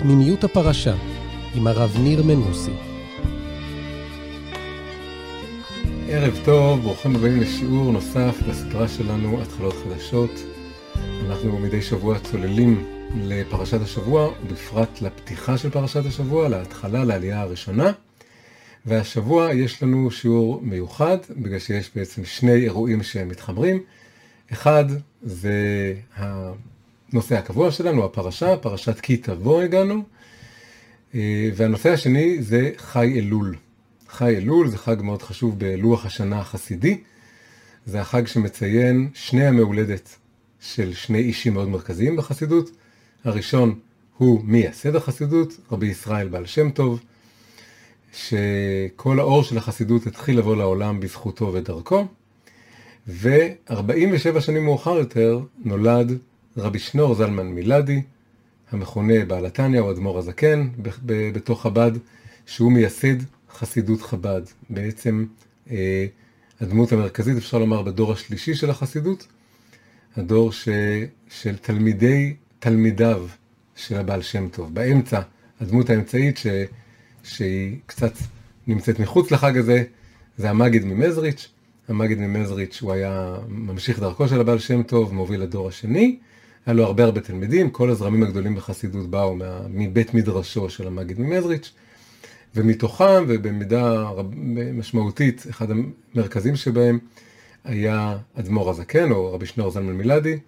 פנימיות הפרשה, עם הרב ניר מנוסי. ערב טוב, ברוכים הבאים לשיעור נוסף בסדרה שלנו, התחלות חדשות. אנחנו מדי שבוע צוללים לפרשת השבוע, בפרט לפתיחה של פרשת השבוע, להתחלה, לעלייה הראשונה. והשבוע יש לנו שיעור מיוחד, בגלל שיש בעצם שני אירועים שמתחברים. אחד זה הנושא הקבוע שלנו, הפרשה, פרשת כי תבוא הגענו. והנושא השני זה חי אלול. חי אלול זה חג מאוד חשוב בלוח השנה החסידי. זה החג שמציין שני המהולדת של שני אישים מאוד מרכזיים בחסידות. הראשון הוא מייסד החסידות, רבי ישראל בעל שם טוב, שכל האור של החסידות התחיל לבוא לעולם בזכותו ודרכו, ו-47 שנים מאוחר יותר נולד רבי שנור זלמן מילדי, המכונה בעל התניא או אדמו"ר הזקן בתוך חב"ד, שהוא מייסד חסידות חב"ד. בעצם אה, הדמות המרכזית, אפשר לומר, בדור השלישי של החסידות, הדור ש, של תלמידי תלמידיו של הבעל שם טוב. באמצע, הדמות האמצעית ש, שהיא קצת נמצאת מחוץ לחג הזה, זה המגיד ממזריץ'. המגיד ממזריץ' הוא היה ממשיך דרכו של הבעל שם טוב, מוביל לדור השני. היה לו הרבה הרבה תלמידים, כל הזרמים הגדולים בחסידות באו מה, מבית מדרשו של המגיד ממזריץ'. ומתוכם, ובמידה משמעותית, אחד המרכזים שבהם היה אדמו"ר הזקן, או רבי שנור זלמן מילדי,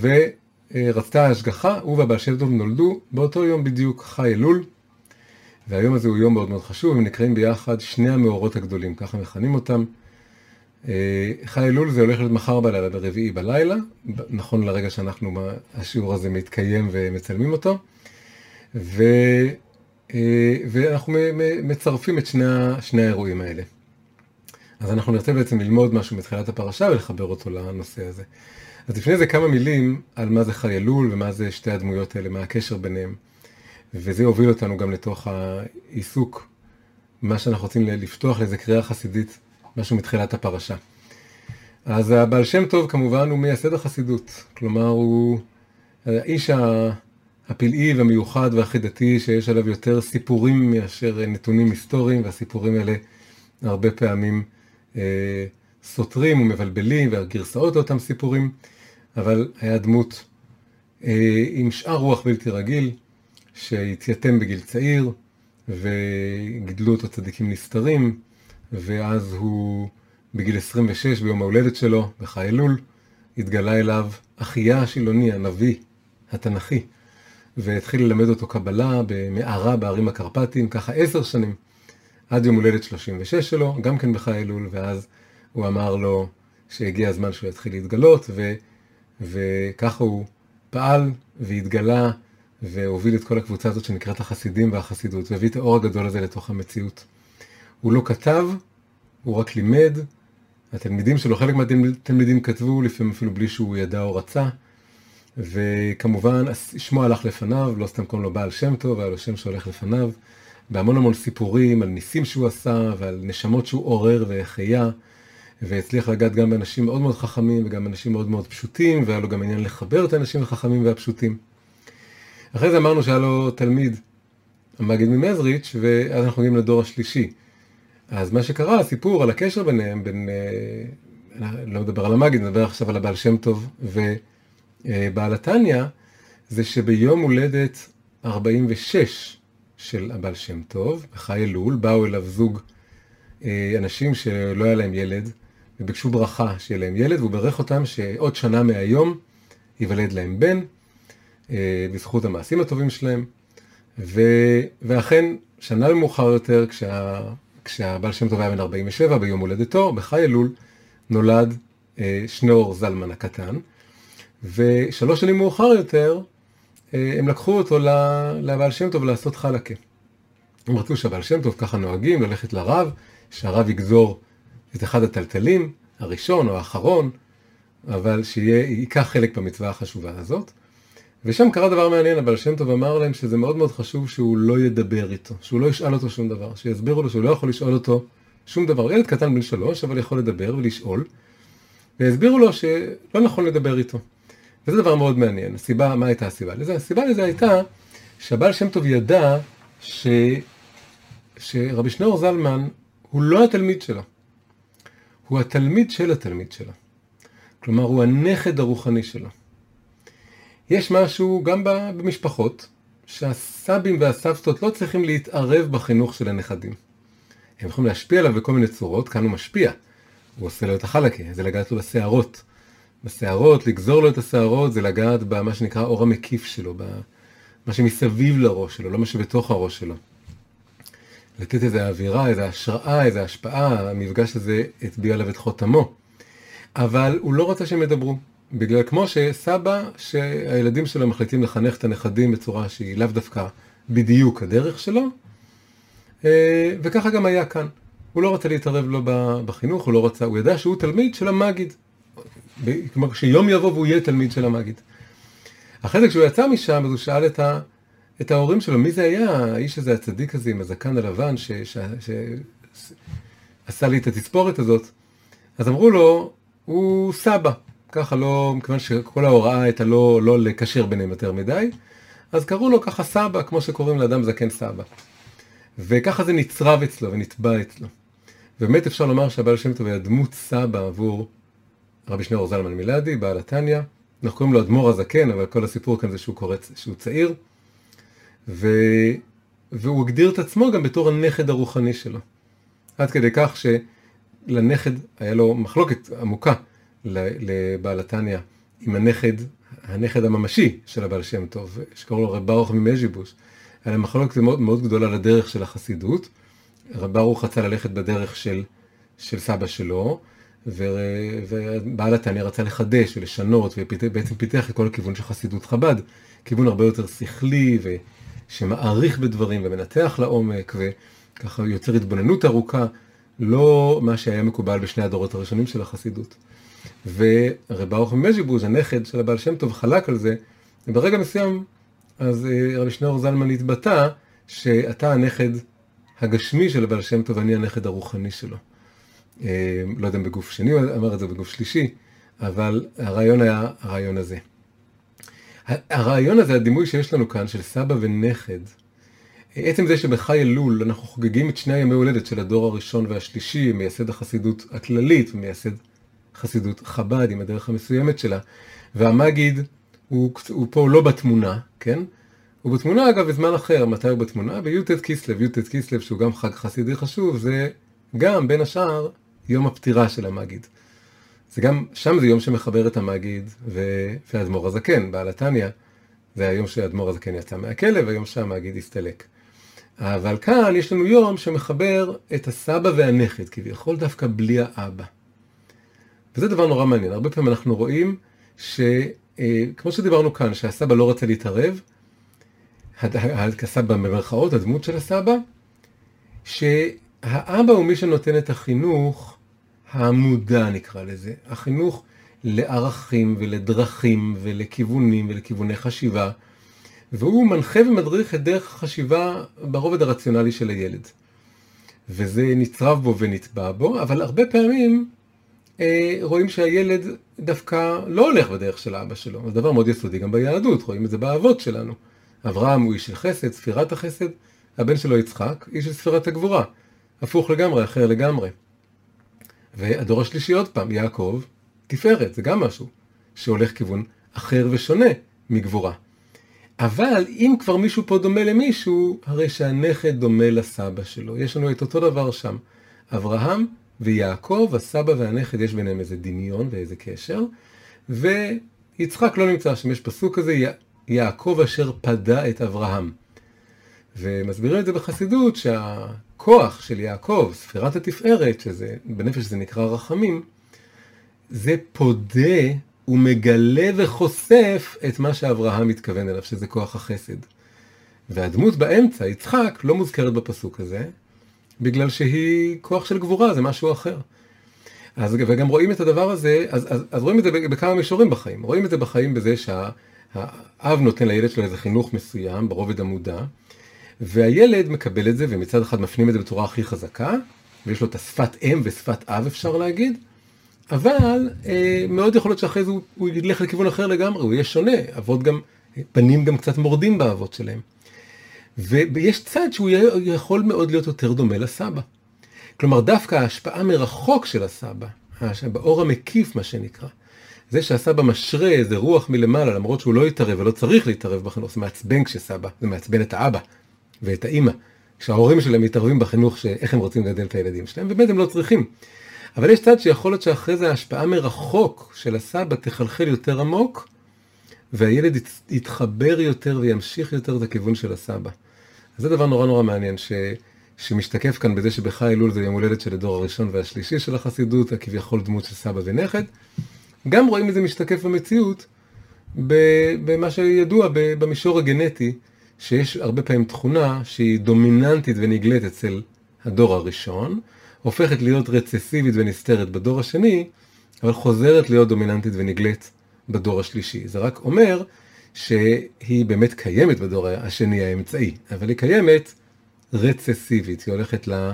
ורצתה ההשגחה, הוא והבעל שם טוב נולדו באותו יום בדיוק, חי אלול, והיום הזה הוא יום מאוד מאוד חשוב, הם נקראים ביחד שני המאורות הגדולים, ככה מכנים אותם. חי אלול זה הולך להיות מחר בלילה, ברביעי בלילה, נכון לרגע שאנחנו, השיעור הזה מתקיים ומצלמים אותו, ו... ואנחנו מצרפים את שני, שני האירועים האלה. אז אנחנו נרצה בעצם ללמוד משהו מתחילת הפרשה ולחבר אותו לנושא הזה. אז לפני זה כמה מילים על מה זה חי אלול ומה זה שתי הדמויות האלה, מה הקשר ביניהם. וזה יוביל אותנו גם לתוך העיסוק, מה שאנחנו רוצים לפתוח לאיזה קריאה חסידית, משהו מתחילת הפרשה. אז הבעל שם טוב כמובן הוא מייסד החסידות, כלומר הוא האיש הפלאי והמיוחד והחידתי שיש עליו יותר סיפורים מאשר נתונים היסטוריים, והסיפורים האלה הרבה פעמים אה, סותרים ומבלבלים והגרסאות לאותם סיפורים, אבל היה דמות אה, עם שאר רוח בלתי רגיל, שהתייתם בגיל צעיר, וגידלו אותו צדיקים נסתרים, ואז הוא בגיל 26 ביום ההולדת שלו, בחי אלול, התגלה אליו אחיה השילוני, הנביא, התנ"כי. והתחיל ללמד אותו קבלה במערה בערים הקרפטיים, ככה עשר שנים, עד יום הולדת 36 שלו, גם כן בחי אלול, ואז הוא אמר לו שהגיע הזמן שהוא יתחיל להתגלות, ו, וככה הוא פעל והתגלה והוביל את כל הקבוצה הזאת שנקראת החסידים והחסידות, והביא את האור הגדול הזה לתוך המציאות. הוא לא כתב, הוא רק לימד, התלמידים שלו, חלק מהתלמידים כתבו, לפעמים אפילו בלי שהוא ידע או רצה, וכמובן שמו הלך לפניו, לא סתם קוראים לו בעל שם טוב, היה לו שם שהולך לפניו, בהמון המון סיפורים על ניסים שהוא עשה ועל נשמות שהוא עורר והחיה, והצליח לגעת גם באנשים מאוד מאוד חכמים וגם באנשים מאוד מאוד פשוטים, והיה לו גם עניין לחבר את האנשים החכמים והפשוטים. אחרי זה אמרנו שהיה לו תלמיד, המגיד ממזריץ', ואז אנחנו מגיעים לדור השלישי. אז מה שקרה, הסיפור על הקשר ביניהם, בין, אה, לא מדבר על המגיד, נדבר עכשיו על הבעל שם טוב, ו... בעל התניא, זה שביום הולדת 46 של הבעל שם טוב, בחי אלול, באו אליו זוג אה, אנשים שלא היה להם ילד, וביקשו ברכה שיהיה להם ילד, והוא ברך אותם שעוד שנה מהיום ייוולד להם בן, אה, בזכות המעשים הטובים שלהם. ו... ואכן, שנה מאוחר יותר, כשה... כשהבעל שם טוב היה בן 47, ביום הולדתו, בחי אלול, נולד אה, שנור זלמן הקטן. ושלוש שנים מאוחר יותר, אה, הם לקחו אותו לבעל שם טוב לעשות חלקה. הם רצו שהבעל שם טוב ככה נוהגים, ללכת לרב, שהרב יגזור את אחד הטלטלים, הראשון או האחרון, אבל שייקח חלק במצווה החשובה הזאת. ושם קרה דבר מעניין, הבעל שם טוב אמר להם שזה מאוד מאוד חשוב שהוא לא ידבר איתו, שהוא לא ישאל אותו שום דבר, שיסבירו לו שהוא לא יכול לשאול אותו שום דבר. ילד קטן בן שלוש, אבל יכול לדבר ולשאול, והסבירו לו שלא נכון לדבר איתו. וזה דבר מאוד מעניין. הסיבה, מה הייתה הסיבה לזה? הסיבה לזה הייתה שהבעל שם טוב ידע ש... שרבי שניאור זלמן הוא לא התלמיד שלה, הוא התלמיד של התלמיד שלה. כלומר, הוא הנכד הרוחני שלה. יש משהו גם במשפחות, שהסבים והסבתות לא צריכים להתערב בחינוך של הנכדים. הם יכולים להשפיע עליו בכל מיני צורות, כאן הוא משפיע. הוא עושה לו את החלקה, זה לגעת לו בשערות. בשערות, לגזור לו את השערות, זה לגעת במה שנקרא אור המקיף שלו, במה שמסביב לראש שלו, לא מה שבתוך הראש שלו. לתת איזו אווירה, איזו השראה, איזו השפעה, המפגש הזה הטביע עליו את חותמו. אבל הוא לא רוצה שהם ידברו. בגלל כמו שסבא, שהילדים שלו מחליטים לחנך את הנכדים בצורה שהיא לאו דווקא בדיוק הדרך שלו, אה, וככה גם היה כאן. הוא לא רצה להתערב לו בחינוך, הוא לא רצה, הוא ידע שהוא תלמיד של המגיד. כלומר, שיום יבוא והוא יהיה תלמיד של המגיד. אחרי זה כשהוא יצא משם, אז הוא שאל את, ה, את ההורים שלו, מי זה היה האיש הזה, הצדיק הזה עם הזקן הלבן, שעשה לי את התספורת הזאת? אז אמרו לו, הוא סבא. ככה לא, מכיוון שכל ההוראה הייתה לא, לא לקשר ביניהם יותר מדי, אז קראו לו ככה סבא, כמו שקוראים לאדם זקן סבא. וככה זה נצרב אצלו ונטבע אצלו. באמת אפשר לומר שהבעל שם טוב היה דמות סבא עבור רבי שניאור זלמן מילדי, בעל התניא. אנחנו קוראים לו אדמו"ר הזקן, אבל כל הסיפור כאן זה שהוא קורץ, שהוא צעיר. ו... והוא הגדיר את עצמו גם בתור הנכד הרוחני שלו. עד כדי כך שלנכד היה לו מחלוקת עמוקה לבעל התניא עם הנכד, הנכד הממשי של הבעל שם טוב, שקראו לו רב ברוך ממז'יבוש. היה להם מחלוקת מאוד, מאוד גדולה לדרך של החסידות. רב ברוך רצה ללכת בדרך של, של סבא שלו, ובעל התניא רצה לחדש ולשנות, ובעצם פיתח את כל הכיוון של חסידות חב"ד, כיוון הרבה יותר שכלי, ושמעריך בדברים ומנתח לעומק, וככה יוצר התבוננות ארוכה, לא מה שהיה מקובל בשני הדורות הראשונים של החסידות. ורב ברוך ממז'יבוז', הנכד של הבעל שם טוב, חלק על זה, וברגע מסוים, אז אה, רבי שניאור זלמן התבטא, שאתה הנכד הגשמי של הבעל שם טוב, ואני הנכד הרוחני שלו. אה, לא יודע אם בגוף שני הוא אמר את זה בגוף שלישי, אבל הרעיון היה הרעיון הזה. הרעיון הזה, הדימוי שיש לנו כאן של סבא ונכד, עצם זה שבחי אלול אנחנו חוגגים את שני הימי הולדת של הדור הראשון והשלישי, מייסד החסידות הכללית ומייסד חסידות חב"ד עם הדרך המסוימת שלה, והמגיד הוא, הוא פה לא בתמונה, כן? הוא בתמונה אגב בזמן אחר, מתי הוא בתמונה? בי"ט כסלו, י"ט כסלו שהוא גם חג חסידי חשוב, זה גם בין השאר יום הפטירה של המגיד. זה גם, שם זה יום שמחבר את המגיד ואדמו"ר הזקן, בעל התניא, זה היום שאדמו"ר הזקן יצא מהכלא והיום שהמגיד הסתלק. אבל כאן יש לנו יום שמחבר את הסבא והנכד, כביכול דווקא בלי האבא. וזה דבר נורא מעניין. הרבה פעמים אנחנו רואים שכמו שדיברנו כאן, שהסבא לא רצה להתערב, הסבא במרכאות, הדמות של הסבא, שהאבא הוא מי שנותן את החינוך המודע נקרא לזה, החינוך לערכים ולדרכים ולכיוונים ולכיווני חשיבה, והוא מנחה ומדריך את דרך החשיבה ברובד הרציונלי של הילד. וזה נצרב בו ונטבע בו, אבל הרבה פעמים אה, רואים שהילד דווקא לא הולך בדרך של אבא שלו. זה דבר מאוד יסודי גם ביהדות, רואים את זה באבות שלנו. אברהם הוא איש של חסד, ספירת החסד, הבן שלו יצחק, איש של ספירת הגבורה. הפוך לגמרי, אחר לגמרי. והדור השלישי עוד פעם, יעקב, תפארת, זה גם משהו שהולך כיוון אחר ושונה מגבורה. אבל אם כבר מישהו פה דומה למישהו, הרי שהנכד דומה לסבא שלו. יש לנו את אותו דבר שם. אברהם ויעקב, הסבא והנכד, יש ביניהם איזה דמיון ואיזה קשר, ויצחק לא נמצא שם, יש פסוק כזה, יעקב אשר פדה את אברהם. ומסבירים את זה בחסידות שהכוח של יעקב, ספירת התפארת, שזה בנפש זה נקרא רחמים, זה פודה ומגלה וחושף את מה שאברהם מתכוון אליו, שזה כוח החסד. והדמות באמצע, יצחק, לא מוזכרת בפסוק הזה, בגלל שהיא כוח של גבורה, זה משהו אחר. אז, וגם רואים את הדבר הזה, אז, אז, אז רואים את זה בכמה מישורים בחיים. רואים את זה בחיים בזה שהאב נותן לילד שלו איזה חינוך מסוים, ברובד המודע, והילד מקבל את זה, ומצד אחד מפנים את זה בצורה הכי חזקה, ויש לו את השפת אם ושפת אב אפשר להגיד, אבל אה, מאוד יכול להיות שאחרי זה הוא, הוא ילך לכיוון אחר לגמרי, הוא יהיה שונה. אבות גם, בנים גם קצת מורדים באבות שלהם. ויש צד שהוא יכול מאוד להיות יותר דומה לסבא. כלומר, דווקא ההשפעה מרחוק של הסבא, באור המקיף מה שנקרא, זה שהסבא משרה איזה רוח מלמעלה, למרות שהוא לא יתערב ולא צריך להתערב בחינוך, זה מעצבן כשסבא, זה מעצבן את האבא ואת האימא, כשההורים שלהם מתערבים בחינוך, איך הם רוצים לגדל את הילדים שלהם, ובאמת הם לא צריכים. אבל יש צד שיכול להיות שאחרי זה ההשפעה מרחוק של הסבא תחלחל יותר עמוק, והילד יתחבר יותר וימשיך יותר את הכיוון של הסבא. אז זה דבר נורא נורא מעניין, ש, שמשתקף כאן בזה שבחי אלול זה יום הולדת של הדור הראשון והשלישי של החסידות, הכביכול דמות של סבא ונכד. גם רואים את זה משתקף במציאות, במה שידוע במישור הגנטי, שיש הרבה פעמים תכונה שהיא דומיננטית ונגלית אצל הדור הראשון, הופכת להיות רצסיבית ונסתרת בדור השני, אבל חוזרת להיות דומיננטית ונגלית בדור השלישי. זה רק אומר שהיא באמת קיימת בדור השני האמצעי, אבל היא קיימת רצסיבית, היא הולכת ל...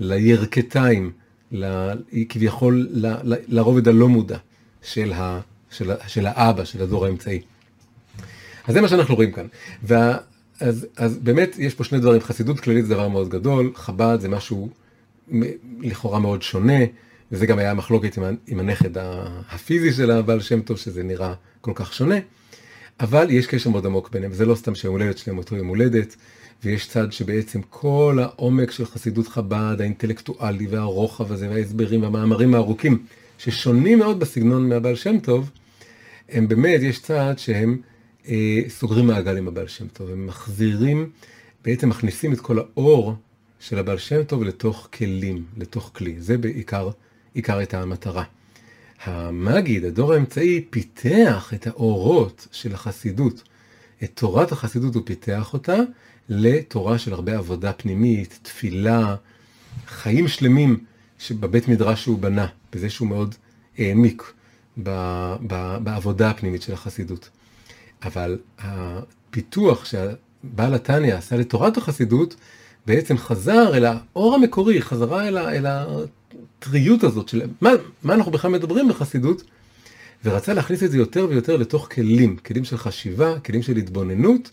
לירכתיים, ל... היא כביכול ל... ל... לרובד הלא מודע של, ה... של, ה... של האבא, של הדור האמצעי. אז זה מה שאנחנו רואים כאן. וה... אז, אז באמת יש פה שני דברים, חסידות כללית זה דבר מאוד גדול, חב"ד זה משהו לכאורה מאוד שונה, וזה גם היה מחלוקת עם, עם הנכד הפיזי של הבעל שם טוב, שזה נראה כל כך שונה, אבל יש קשר מאוד עמוק ביניהם, זה לא סתם שיום הולדת שלהם אותו יום הולדת, ויש צד שבעצם כל העומק של חסידות חב"ד, האינטלקטואלי והרוחב הזה, וההסברים והמאמרים הארוכים, ששונים מאוד בסגנון מהבעל שם טוב, הם באמת, יש צד שהם אה, סוגרים מעגל עם הבעל שם טוב, הם מחזירים, בעצם מכניסים את כל האור של הבעל שם טוב לתוך כלים, לתוך כלי. זה בעיקר, עיקר הייתה המטרה. המגיד, הדור האמצעי, פיתח את האורות של החסידות. את תורת החסידות הוא פיתח אותה לתורה של הרבה עבודה פנימית, תפילה, חיים שלמים שבבית מדרש שהוא בנה, בזה שהוא מאוד העמיק בעבודה הפנימית של החסידות. אבל הפיתוח שהבעל התניא עשה לתורת החסידות, בעצם חזר אל האור המקורי, חזרה אל, ה, אל הטריות הזאת של מה, מה אנחנו בכלל מדברים בחסידות, ורצה להכניס את זה יותר ויותר לתוך כלים, כלים של חשיבה, כלים של התבוננות,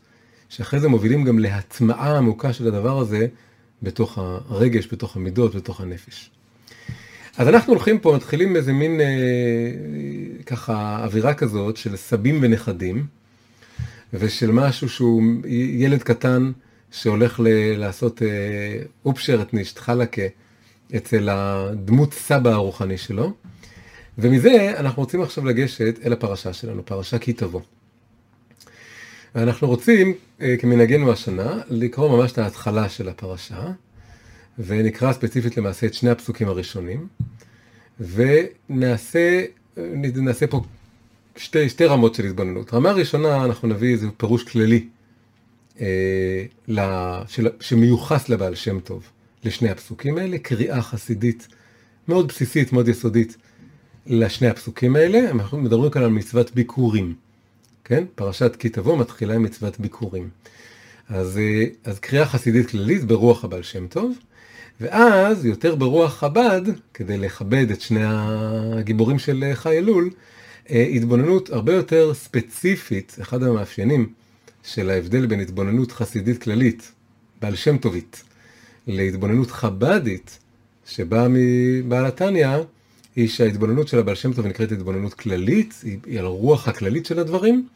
שאחרי זה מובילים גם להטמעה עמוקה של הדבר הזה בתוך הרגש, בתוך המידות, בתוך הנפש. אז אנחנו הולכים פה, מתחילים איזה מין אה, ככה אווירה כזאת של סבים ונכדים, ושל משהו שהוא ילד קטן שהולך ל- לעשות אה, אופשרטנישט, חלקה, אצל הדמות סבא הרוחני שלו. ומזה אנחנו רוצים עכשיו לגשת אל הפרשה שלנו, פרשה כי תבוא. ואנחנו רוצים, אה, כמנהגנו השנה, לקרוא ממש את ההתחלה של הפרשה, ונקרא ספציפית למעשה את שני הפסוקים הראשונים, ונעשה נעשה פה שתי, שתי רמות של התבוננות. רמה ראשונה, אנחנו נביא איזה פירוש כללי אה, של, שמיוחס לבעל שם טוב, לשני הפסוקים האלה, קריאה חסידית מאוד בסיסית, מאוד יסודית, לשני הפסוקים האלה. אנחנו מדברים כאן על מצוות ביקורים, כן? פרשת כי תבוא מתחילה עם מצוות ביקורים. אז, אה, אז קריאה חסידית כללית ברוח הבעל שם טוב, ואז יותר ברוח חב"ד, כדי לכבד את שני הגיבורים של אה, חי אלול, אה, התבוננות הרבה יותר ספציפית, אחד המאפיינים של ההבדל בין התבוננות חסידית כללית, בעל שם טובית, להתבוננות חב"דית, שבאה מבעל התניא, היא שההתבוננות של הבעל שם טוב נקראת התבוננות כללית, היא על הרוח הכללית של הדברים,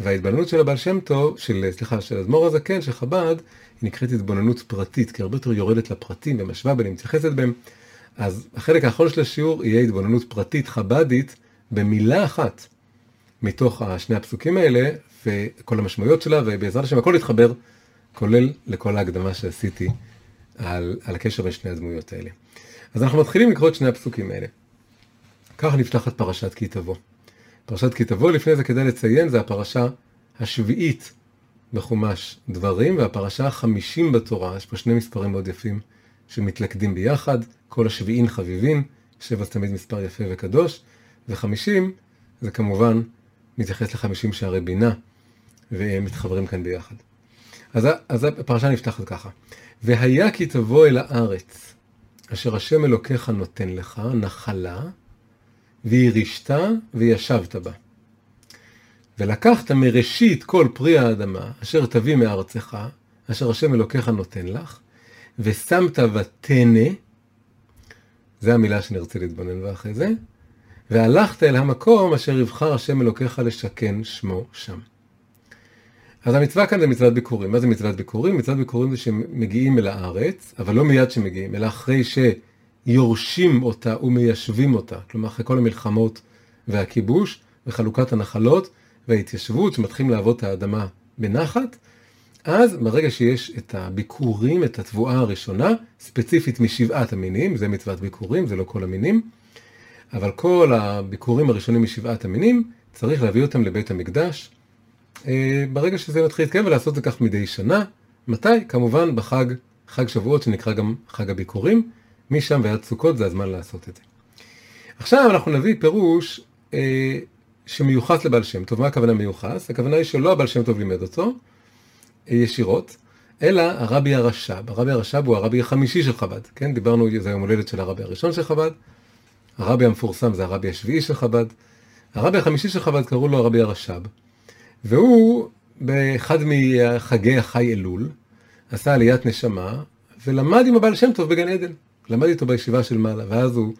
וההתבוננות של הבעל שם טוב, של, סליחה, של אדמו"ר הזקן, של חב"ד, היא נקראת התבוננות פרטית, כי הרבה יותר יורדת לפרטים ומשווה בהם, מתייחסת בהם. אז החלק האחרון של השיעור יהיה התבוננות פרטית חב"דית במילה אחת מתוך שני הפסוקים האלה, וכל המשמעויות שלה, ובעזרת השם הכל יתחבר, כולל לכל ההקדמה שעשיתי על, על הקשר בין שני הדמויות האלה. אז אנחנו מתחילים לקרוא את שני הפסוקים האלה. ככה נפתחת פרשת כי תבוא. פרשת כי תבוא, לפני זה כדאי לציין, זה הפרשה השביעית בחומש דברים, והפרשה החמישים בתורה, יש פה שני מספרים מאוד יפים שמתלכדים ביחד, כל השביעין חביבין, שבע זה תמיד מספר יפה וקדוש, וחמישים זה כמובן מתייחס לחמישים שערי בינה, והם מתחברים כאן ביחד. אז, אז הפרשה נפתחת ככה: והיה כי תבוא אל הארץ, אשר השם אלוקיך נותן לך, נחלה, וירישת וישבת בה. ולקחת מראשית כל פרי האדמה, אשר תביא מארצך, אשר השם אלוקיך נותן לך, ושמת ותנה, זה המילה שנרצה להתבונן בה אחרי זה, והלכת אל המקום אשר יבחר השם אלוקיך לשכן שמו שם. אז המצווה כאן זה מצוות ביקורים. מה זה מצוות ביקורים? מצוות ביקורים זה שמגיעים אל הארץ, אבל לא מיד שמגיעים, אלא אחרי שיורשים אותה ומיישבים אותה. כלומר, אחרי כל המלחמות והכיבוש וחלוקת הנחלות וההתיישבות, שמתחילים לעבוד את האדמה בנחת, אז ברגע שיש את הביקורים, את התבואה הראשונה, ספציפית משבעת המינים, זה מצוות ביקורים, זה לא כל המינים, אבל כל הביקורים הראשונים משבעת המינים, צריך להביא אותם לבית המקדש. אה, ברגע שזה מתחיל להתקיים ולעשות את זה כך מדי שנה. מתי? כמובן בחג, חג שבועות שנקרא גם חג הביקורים. משם ועד סוכות זה הזמן לעשות את זה. עכשיו אנחנו נביא פירוש אה, שמיוחס לבעל שם טוב. מה הכוונה מיוחס? הכוונה היא שלא הבעל שם טוב לימד אותו אה, ישירות, אלא הרבי הרש"ב. הרבי הרש"ב הוא הרבי החמישי של חב"ד, כן? דיברנו, זה היום הולדת של הרבי הראשון של חב"ד. הרבי המפורסם זה הרבי השביעי של חב"ד. הרבי החמישי של חב"ד קראו לו הרבי הרש"ב. והוא, באחד מחגי החי אלול, עשה עליית נשמה, ולמד עם הבעל שם טוב בגן עדן. למד איתו בישיבה של מעלה, ואז הוא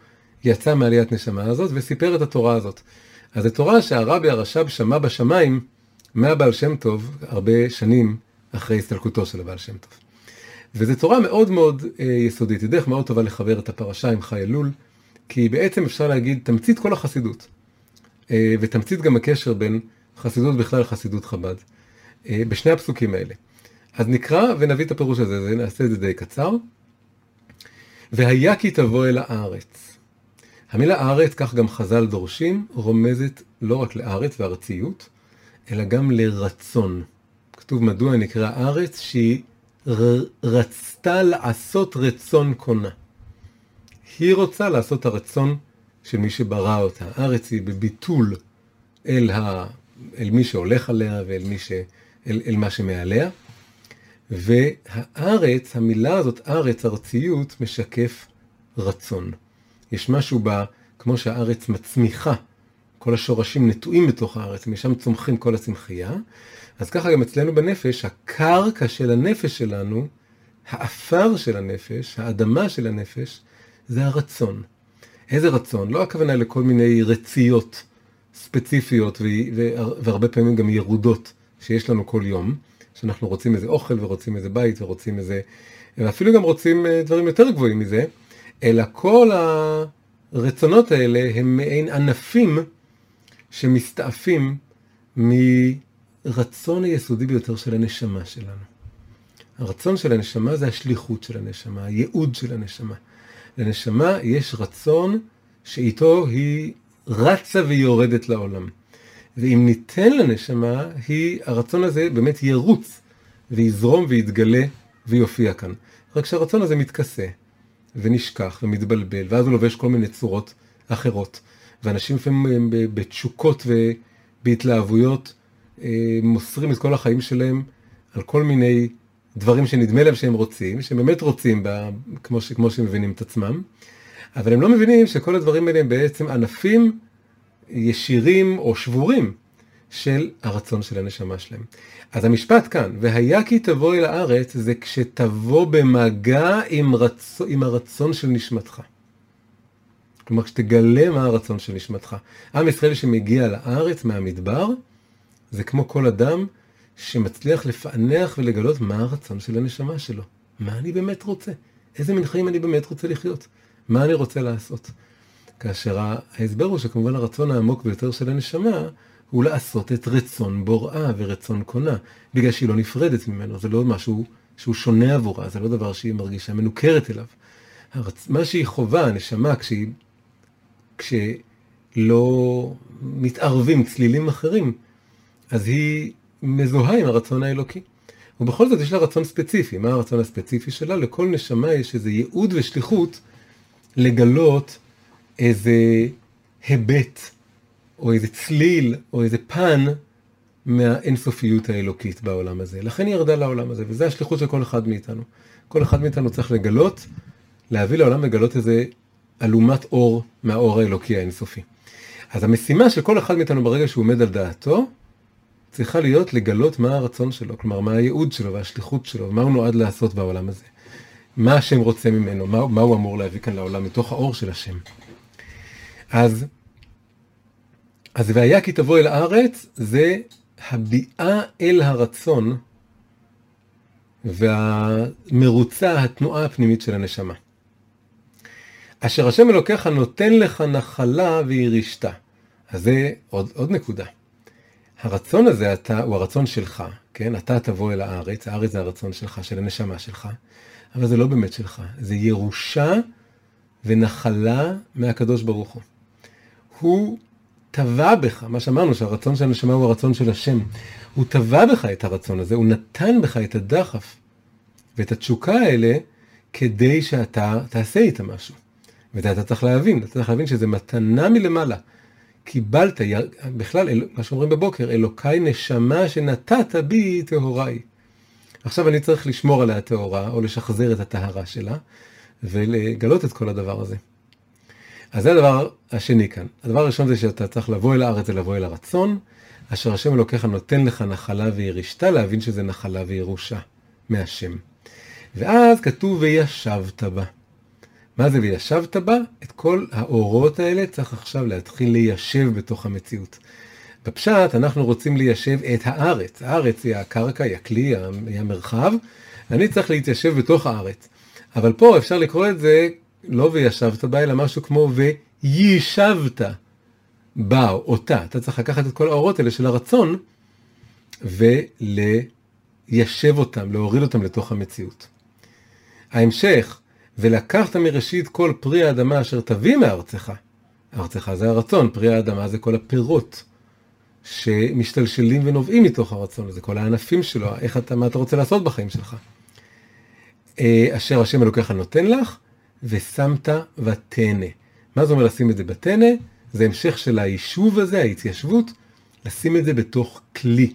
יצא מעליית נשמה הזאת וסיפר את התורה הזאת. אז זו תורה שהרבי הרש"ב שמע בשמיים מהבעל שם טוב הרבה שנים אחרי הסתלקותו של הבעל שם טוב. וזו תורה מאוד מאוד אה, יסודית, היא דרך מאוד טובה לחבר את הפרשה עם חי אלול, כי בעצם אפשר להגיד תמצית כל החסידות, אה, ותמצית גם הקשר בין חסידות בכלל לחסידות חב"ד, אה, בשני הפסוקים האלה. אז נקרא ונביא את הפירוש הזה, נעשה את זה די קצר. והיה כי תבוא אל הארץ. המילה ארץ, כך גם חז"ל דורשים, רומזת לא רק לארץ וארציות, אלא גם לרצון. כתוב מדוע נקרא ארץ, שהיא רצתה לעשות רצון קונה. היא רוצה לעשות הרצון של מי שברא אותה. הארץ היא בביטול אל ה... אל מי שהולך עליה ואל מי ש... אל, אל מה שמעליה. והארץ, המילה הזאת, ארץ, ארציות, משקף רצון. יש משהו ב... כמו שהארץ מצמיחה, כל השורשים נטועים בתוך הארץ, משם צומחים כל הצמחייה, אז ככה גם אצלנו בנפש, הקרקע של הנפש שלנו, האפר של הנפש, האדמה של הנפש, זה הרצון. איזה רצון? לא הכוונה לכל מיני רציות ספציפיות והרבה פעמים גם ירודות שיש לנו כל יום, שאנחנו רוצים איזה אוכל ורוצים איזה בית ורוצים איזה, ואפילו גם רוצים אה, דברים יותר גבוהים מזה, אלא כל הרצונות האלה הם מעין ענפים שמסתעפים מרצון היסודי ביותר של הנשמה שלנו. הרצון של הנשמה זה השליחות של הנשמה, הייעוד של הנשמה. לנשמה יש רצון שאיתו היא רצה ויורדת לעולם. ואם ניתן לנשמה, היא, הרצון הזה באמת ירוץ ויזרום ויתגלה ויופיע כאן. רק שהרצון הזה מתכסה ונשכח ומתבלבל, ואז הוא לובש כל מיני צורות אחרות. ואנשים לפעמים בתשוקות ובהתלהבויות אה, מוסרים את כל החיים שלהם על כל מיני דברים שנדמה להם שהם רוצים, שהם באמת רוצים, בה, כמו, ש, כמו שהם מבינים את עצמם. אבל הם לא מבינים שכל הדברים האלה הם בעצם ענפים ישירים או שבורים של הרצון של הנשמה שלהם. אז המשפט כאן, והיה כי תבוא אל הארץ, זה כשתבוא במגע עם, רצ... עם הרצון של נשמתך. כלומר, כשתגלה מה הרצון של נשמתך. עם ישראל שמגיע לארץ מהמדבר, זה כמו כל אדם שמצליח לפענח ולגלות מה הרצון של הנשמה שלו. מה אני באמת רוצה? איזה מין חיים אני באמת רוצה לחיות? מה אני רוצה לעשות? כאשר ההסבר הוא שכמובן הרצון העמוק ביותר של הנשמה הוא לעשות את רצון בוראה ורצון קונה, בגלל שהיא לא נפרדת ממנו, זה לא משהו שהוא שונה עבורה, זה לא דבר שהיא מרגישה מנוכרת אליו. הרצ... מה שהיא חווה, הנשמה, כשהיא, כשלא מתערבים צלילים אחרים, אז היא מזוהה עם הרצון האלוקי. ובכל זאת יש לה רצון ספציפי. מה הרצון הספציפי שלה? לכל נשמה יש איזה ייעוד ושליחות לגלות איזה היבט, או איזה צליל, או איזה פן מהאינסופיות האלוקית בעולם הזה. לכן היא ירדה לעולם הזה, וזו השליחות של כל אחד מאיתנו. כל אחד מאיתנו צריך לגלות, להביא לעולם לגלות איזה אלומת אור מהאור האלוקי האינסופי. אז המשימה של כל אחד מאיתנו ברגע שהוא עומד על דעתו, צריכה להיות לגלות מה הרצון שלו, כלומר מה הייעוד שלו והשליחות שלו, מה הוא נועד לעשות בעולם הזה. מה השם רוצה ממנו, מה, מה הוא אמור להביא כאן לעולם מתוך האור של השם. אז, אז והיה כי תבוא אל הארץ, זה הביאה אל הרצון והמרוצה, התנועה הפנימית של הנשמה. אשר השם אלוקיך נותן לך נחלה וירישתה. אז זה עוד, עוד נקודה. הרצון הזה אתה, הוא הרצון שלך, כן? אתה תבוא אל הארץ, הארץ זה הרצון שלך, של הנשמה שלך, אבל זה לא באמת שלך, זה ירושה ונחלה מהקדוש ברוך הוא. הוא טבע בך, מה שאמרנו שהרצון של הנשמה הוא הרצון של השם, הוא טבע בך את הרצון הזה, הוא נתן בך את הדחף ואת התשוקה האלה כדי שאתה תעשה איתה משהו. וזה אתה צריך להבין, אתה צריך להבין שזה מתנה מלמעלה. קיבלת, בכלל, מה שאומרים בבוקר, אלוקיי נשמה שנתת בי טהוריי. עכשיו אני צריך לשמור עליה טהורה, או לשחזר את הטהרה שלה, ולגלות את כל הדבר הזה. אז זה הדבר השני כאן. הדבר הראשון זה שאתה צריך לבוא אל הארץ, זה לבוא אל הרצון, אשר השם אלוקיך נותן לך נחלה וירשתה, להבין שזה נחלה וירושה מהשם. ואז כתוב וישבת בה. מה זה וישבת בה? את כל האורות האלה צריך עכשיו להתחיל ליישב בתוך המציאות. בפשט אנחנו רוצים ליישב את הארץ. הארץ היא הקרקע, היא הכלי, היא המרחב. אני צריך להתיישב בתוך הארץ. אבל פה אפשר לקרוא את זה לא וישבת בה, אלא משהו כמו ויישבת בה, אותה. אתה צריך לקחת את כל האורות האלה של הרצון וליישב אותם, להוריד אותם לתוך המציאות. ההמשך, ולקחת מראשית כל פרי האדמה אשר תביא מארצך. ארצך זה הרצון, פרי האדמה זה כל הפירות שמשתלשלים ונובעים מתוך הרצון הזה, כל הענפים שלו, איך אתה, מה אתה רוצה לעשות בחיים שלך. אה, אשר השם אלוקיך נותן לך, ושמת ותנא. מה זה אומר לשים את זה בתנא? זה המשך של היישוב הזה, ההתיישבות, לשים את זה בתוך כלי.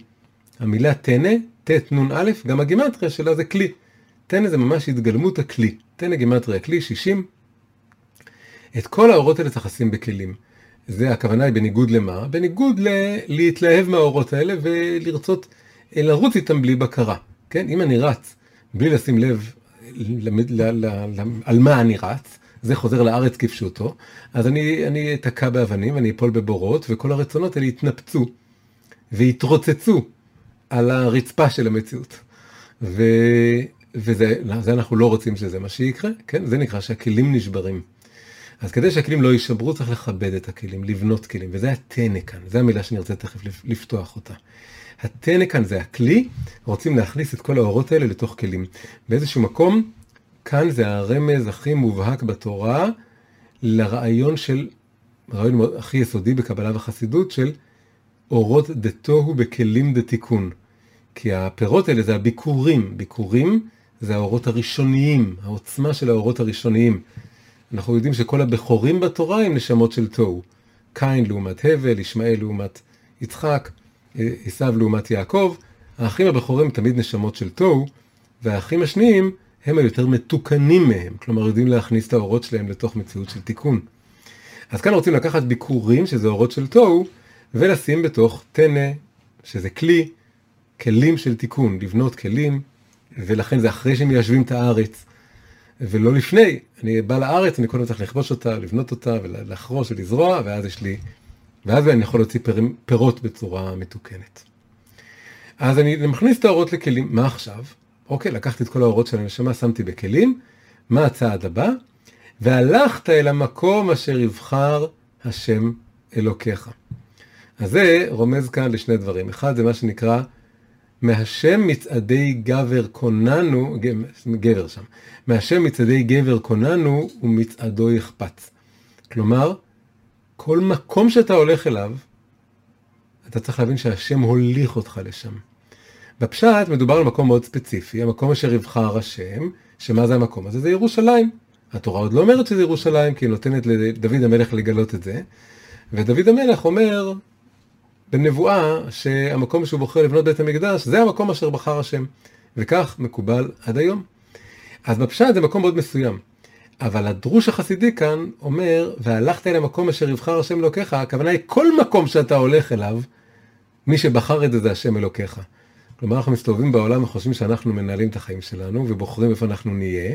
המילה תנא, ט' נ' א', גם הגימטריה שלה זה כלי. תנא זה ממש התגלמות הכלי. תנא גימטריה כלי 60. את כל האורות האלה צריך לשים בכלים. זה הכוונה היא בניגוד למה? בניגוד ל- להתלהב מהאורות האלה ולרצות אה, לרוץ איתם בלי בקרה. כן? אם אני רץ בלי לשים לב על מה אני רץ, זה חוזר לארץ כפשוטו, אז אני, אני אתקע באבנים, אני אפול בבורות, וכל הרצונות האלה יתנפצו ויתרוצצו על הרצפה של המציאות. ו, וזה אנחנו לא רוצים שזה מה שיקרה, כן? זה נקרא שהכלים נשברים. אז כדי שהכלים לא יישברו צריך לכבד את הכלים, לבנות כלים, וזה הטנא כאן, זו המילה שאני רוצה תכף לפתוח אותה. הטנא כאן זה הכלי, רוצים להכניס את כל האורות האלה לתוך כלים. באיזשהו מקום, כאן זה הרמז הכי מובהק בתורה לרעיון של, הרעיון הכי יסודי בקבלה וחסידות של אורות דתוהו בכלים דתיקון. כי הפירות האלה זה הביקורים, ביקורים זה האורות הראשוניים, העוצמה של האורות הראשוניים. אנחנו יודעים שכל הבכורים בתורה הם נשמות של תוהו. קין לעומת הבל, ישמעאל לעומת יצחק, עשיו לעומת יעקב, האחים הבכורים תמיד נשמות של תוהו, והאחים השניים הם היותר מתוקנים מהם, כלומר יודעים להכניס את האורות שלהם לתוך מציאות של תיקון. אז כאן רוצים לקחת ביקורים, שזה אורות של תוהו, ולשים בתוך טנא, שזה כלי, כלים של תיקון, לבנות כלים, ולכן זה אחרי שהם מיישבים את הארץ, ולא לפני. אני בא לארץ, אני קודם צריך לכבוש אותה, לבנות אותה, ולחרוש ולזרוע, ואז יש לי ואז אני יכול להוציא פר, פירות בצורה מתוקנת. אז אני מכניס את האורות לכלים, מה עכשיו? אוקיי, לקחתי את כל האורות של הנשמה, שמתי בכלים, מה הצעד הבא? והלכת אל המקום אשר יבחר השם אלוקיך. אז זה רומז כאן לשני דברים. אחד זה מה שנקרא, מהשם מצעדי גבר קוננו, גבר שם, מהשם מצעדי גבר קוננו ומצעדו יחפץ. כלומר, כל מקום שאתה הולך אליו, אתה צריך להבין שהשם הוליך אותך לשם. בפשט מדובר על מקום מאוד ספציפי, המקום אשר יבחר השם, שמה זה המקום הזה? זה ירושלים. התורה עוד לא אומרת שזה ירושלים, כי היא נותנת לדוד המלך לגלות את זה, ודוד המלך אומר בנבואה שהמקום שהוא בוחר לבנות בית המקדש, זה המקום אשר בחר השם, וכך מקובל עד היום. אז בפשט זה מקום מאוד מסוים. אבל הדרוש החסידי כאן אומר, והלכת אל המקום אשר יבחר השם אלוקיך, הכוונה היא כל מקום שאתה הולך אליו, מי שבחר את זה זה השם אלוקיך. כלומר, אנחנו מסתובבים בעולם וחושבים שאנחנו מנהלים את החיים שלנו ובוחרים איפה אנחנו נהיה,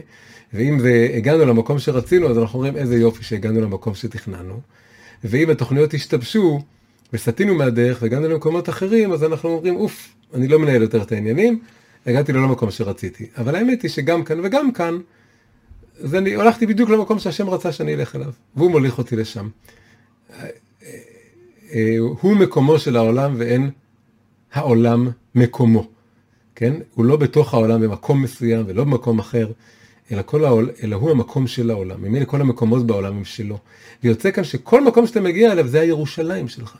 ואם זה הגענו למקום שרצינו, אז אנחנו אומרים איזה יופי שהגענו למקום שתכננו, ואם התוכניות השתבשו וסטינו מהדרך והגענו למקומות אחרים, אז אנחנו אומרים, אוף, אני לא מנהל יותר את העניינים, הגעתי לא למקום שרציתי. אבל האמת היא שגם כאן וגם כאן, אז אני הלכתי בדיוק למקום שהשם רצה שאני אלך אליו, והוא מוליך אותי לשם. הוא מקומו של העולם ואין העולם מקומו. כן? הוא לא בתוך העולם במקום מסוים ולא במקום אחר, אלא, כל העול, אלא הוא המקום של העולם. ממילא כל המקומות בעולם הם שלו. ויוצא כאן שכל מקום שאתה מגיע אליו זה הירושלים שלך.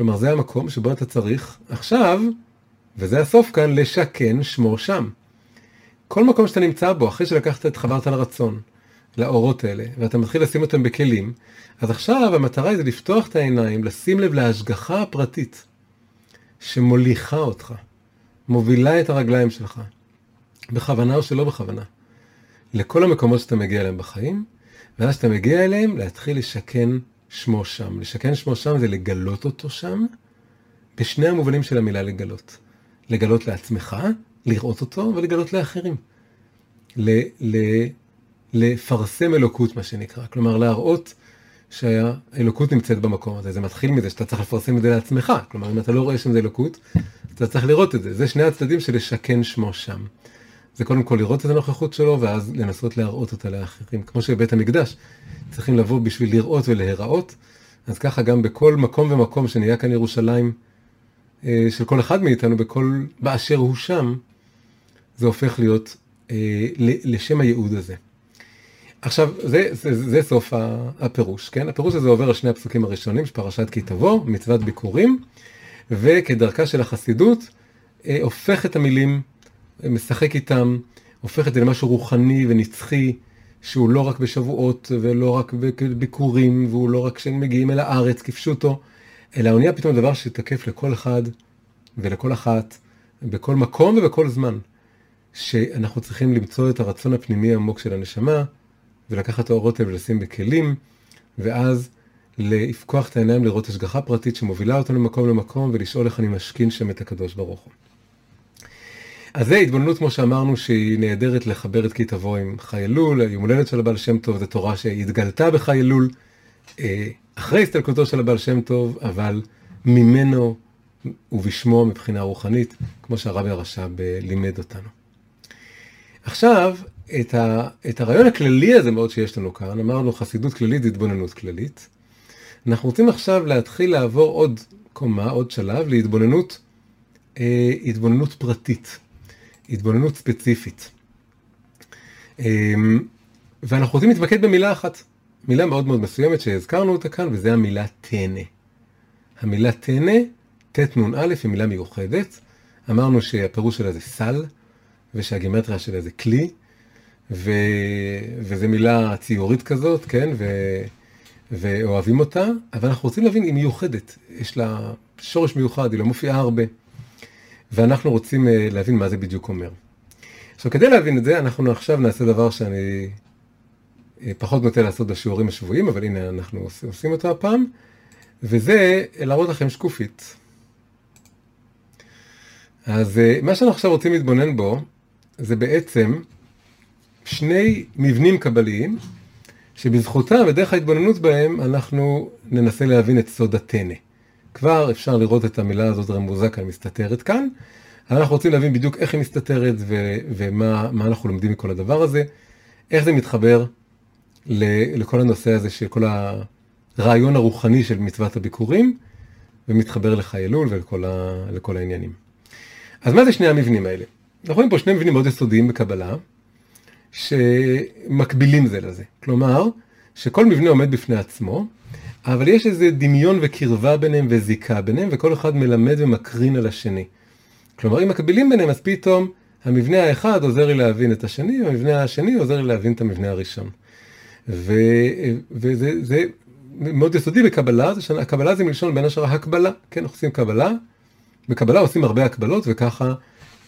כלומר, זה המקום שבו אתה צריך עכשיו, וזה הסוף כאן, לשכן שמו שם. כל מקום שאתה נמצא בו, אחרי שלקחת את חברת לרצון, לאורות האלה, ואתה מתחיל לשים אותם בכלים, אז עכשיו המטרה היא זה לפתוח את העיניים, לשים לב להשגחה הפרטית שמוליכה אותך, מובילה את הרגליים שלך, בכוונה או שלא בכוונה, לכל המקומות שאתה מגיע אליהם בחיים, ואז שאתה מגיע אליהם, להתחיל לשכן שמו שם. לשכן שמו שם זה לגלות אותו שם, בשני המובנים של המילה לגלות. לגלות לעצמך, לראות אותו, ולגלות לאחרים. ל- ל- לפרסם אלוקות, מה שנקרא. כלומר, להראות שהאלוקות נמצאת במקום הזה. זה מתחיל מזה שאתה צריך לפרסם את זה לעצמך. כלומר, אם אתה לא רואה שם זה אלוקות, אתה צריך לראות את זה. זה שני הצדדים של לשכן שמו שם. זה קודם כל לראות את הנוכחות שלו, ואז לנסות להראות אותה לאחרים. כמו שבית המקדש צריכים לבוא בשביל לראות ולהיראות, אז ככה גם בכל מקום ומקום שנהיה כאן ירושלים, אה, של כל אחד מאיתנו, בכל, באשר הוא שם, זה הופך להיות אה, לשם הייעוד הזה. עכשיו, זה, זה, זה סוף הפירוש, כן? הפירוש הזה עובר על שני הפסוקים הראשונים של פרשת כי תבוא, מצוות ביקורים, וכדרכה של החסידות, אה, הופך את המילים, משחק איתם, הופך את זה למשהו רוחני ונצחי, שהוא לא רק בשבועות ולא רק בביקורים, והוא לא רק כשהם מגיעים אל הארץ כפשוטו, אלא הוא נהיה פתאום דבר שתקף לכל אחד ולכל אחת, בכל מקום ובכל זמן, שאנחנו צריכים למצוא את הרצון הפנימי העמוק של הנשמה, ולקחת את האורות ולשים בכלים, ואז לפקוח את העיניים לראות השגחה פרטית שמובילה אותנו ממקום למקום, ולשאול איך אני משכין שם את הקדוש ברוך הוא. אז זה התבוננות, כמו שאמרנו, שהיא נהדרת לחבר את כי תבוא עם חי אלול, יום הולדת של הבעל שם טוב, זו תורה שהתגלתה בחי אלול, אה, אחרי הסתלקותו של הבעל שם טוב, אבל ממנו ובשמו מבחינה רוחנית, כמו שהרבי הרש"ב לימד אותנו. עכשיו, את, ה, את הרעיון הכללי הזה מאוד שיש לנו כאן, אמרנו חסידות כללית התבוננות כללית. אנחנו רוצים עכשיו להתחיל לעבור עוד קומה, עוד שלב, להתבוננות אה, התבוננות פרטית, התבוננות ספציפית. אה, ואנחנו רוצים להתמקד במילה אחת, מילה מאוד מאוד מסוימת שהזכרנו אותה כאן, וזה המילה תהנה. המילה תהנה, טנ"א היא מילה מיוחדת. אמרנו שהפירוש שלה זה סל, ושהגימטריה שלה זה כלי, ו... וזו מילה ציורית כזאת, כן, ו... ואוהבים אותה, אבל אנחנו רוצים להבין, היא מיוחדת, יש לה שורש מיוחד, היא לא מופיעה הרבה, ואנחנו רוצים אה, להבין מה זה בדיוק אומר. עכשיו, כדי להבין את זה, אנחנו עכשיו נעשה דבר שאני אה, פחות נוטה לעשות בשיעורים השבועיים, אבל הנה אנחנו עושים אותו הפעם, וזה להראות לכם שקופית. אז אה, מה שאנחנו עכשיו רוצים להתבונן בו, זה בעצם שני מבנים קבליים, שבזכותם ודרך ההתבוננות בהם אנחנו ננסה להבין את סוד הטנא. כבר אפשר לראות את המילה הזאת רמוזה כאן מסתתרת כאן, אנחנו רוצים להבין בדיוק איך היא מסתתרת ו- ומה אנחנו לומדים מכל הדבר הזה, איך זה מתחבר ל- לכל הנושא הזה של כל הרעיון הרוחני של מצוות הביקורים, ומתחבר לחי אלול ולכל ה- העניינים. אז מה זה שני המבנים האלה? אנחנו רואים פה שני מבנים מאוד יסודיים בקבלה, שמקבילים זה לזה. כלומר, שכל מבנה עומד בפני עצמו, אבל יש איזה דמיון וקרבה ביניהם וזיקה ביניהם, וכל אחד מלמד ומקרין על השני. כלומר, אם מקבילים ביניהם, אז פתאום המבנה האחד עוזר לי להבין את השני, והמבנה השני עוזר לי להבין את המבנה הראשון. ו, וזה זה מאוד יסודי בקבלה, זה שהקבלה זה מלשון בין השאר הקבלה, כן, אנחנו עושים קבלה, בקבלה עושים הרבה הקבלות, וככה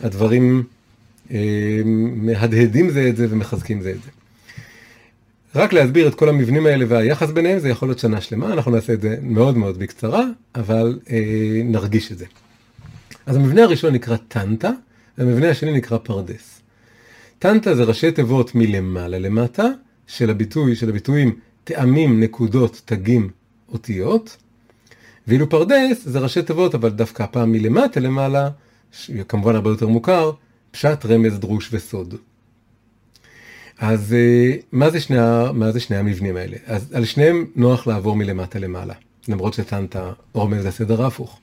הדברים אה, מהדהדים זה את זה ומחזקים זה את זה. רק להסביר את כל המבנים האלה והיחס ביניהם זה יכול להיות שנה שלמה, אנחנו נעשה את זה מאוד מאוד בקצרה, אבל אה, נרגיש את זה. אז המבנה הראשון נקרא טנטה, והמבנה השני נקרא פרדס. טנטה זה ראשי תיבות מלמעלה למטה, של הביטוי, של הביטויים טעמים, נקודות, תגים, אותיות, ואילו פרדס זה ראשי תיבות, אבל דווקא הפעם מלמטה למעלה, כמובן הרבה יותר מוכר, פשט, רמז, דרוש וסוד. אז אה, מה זה, שני, מה זה שני המבנים האלה? אז על שניהם נוח לעבור מלמטה למעלה, למרות שטנטה רומז לסדר ההפוך.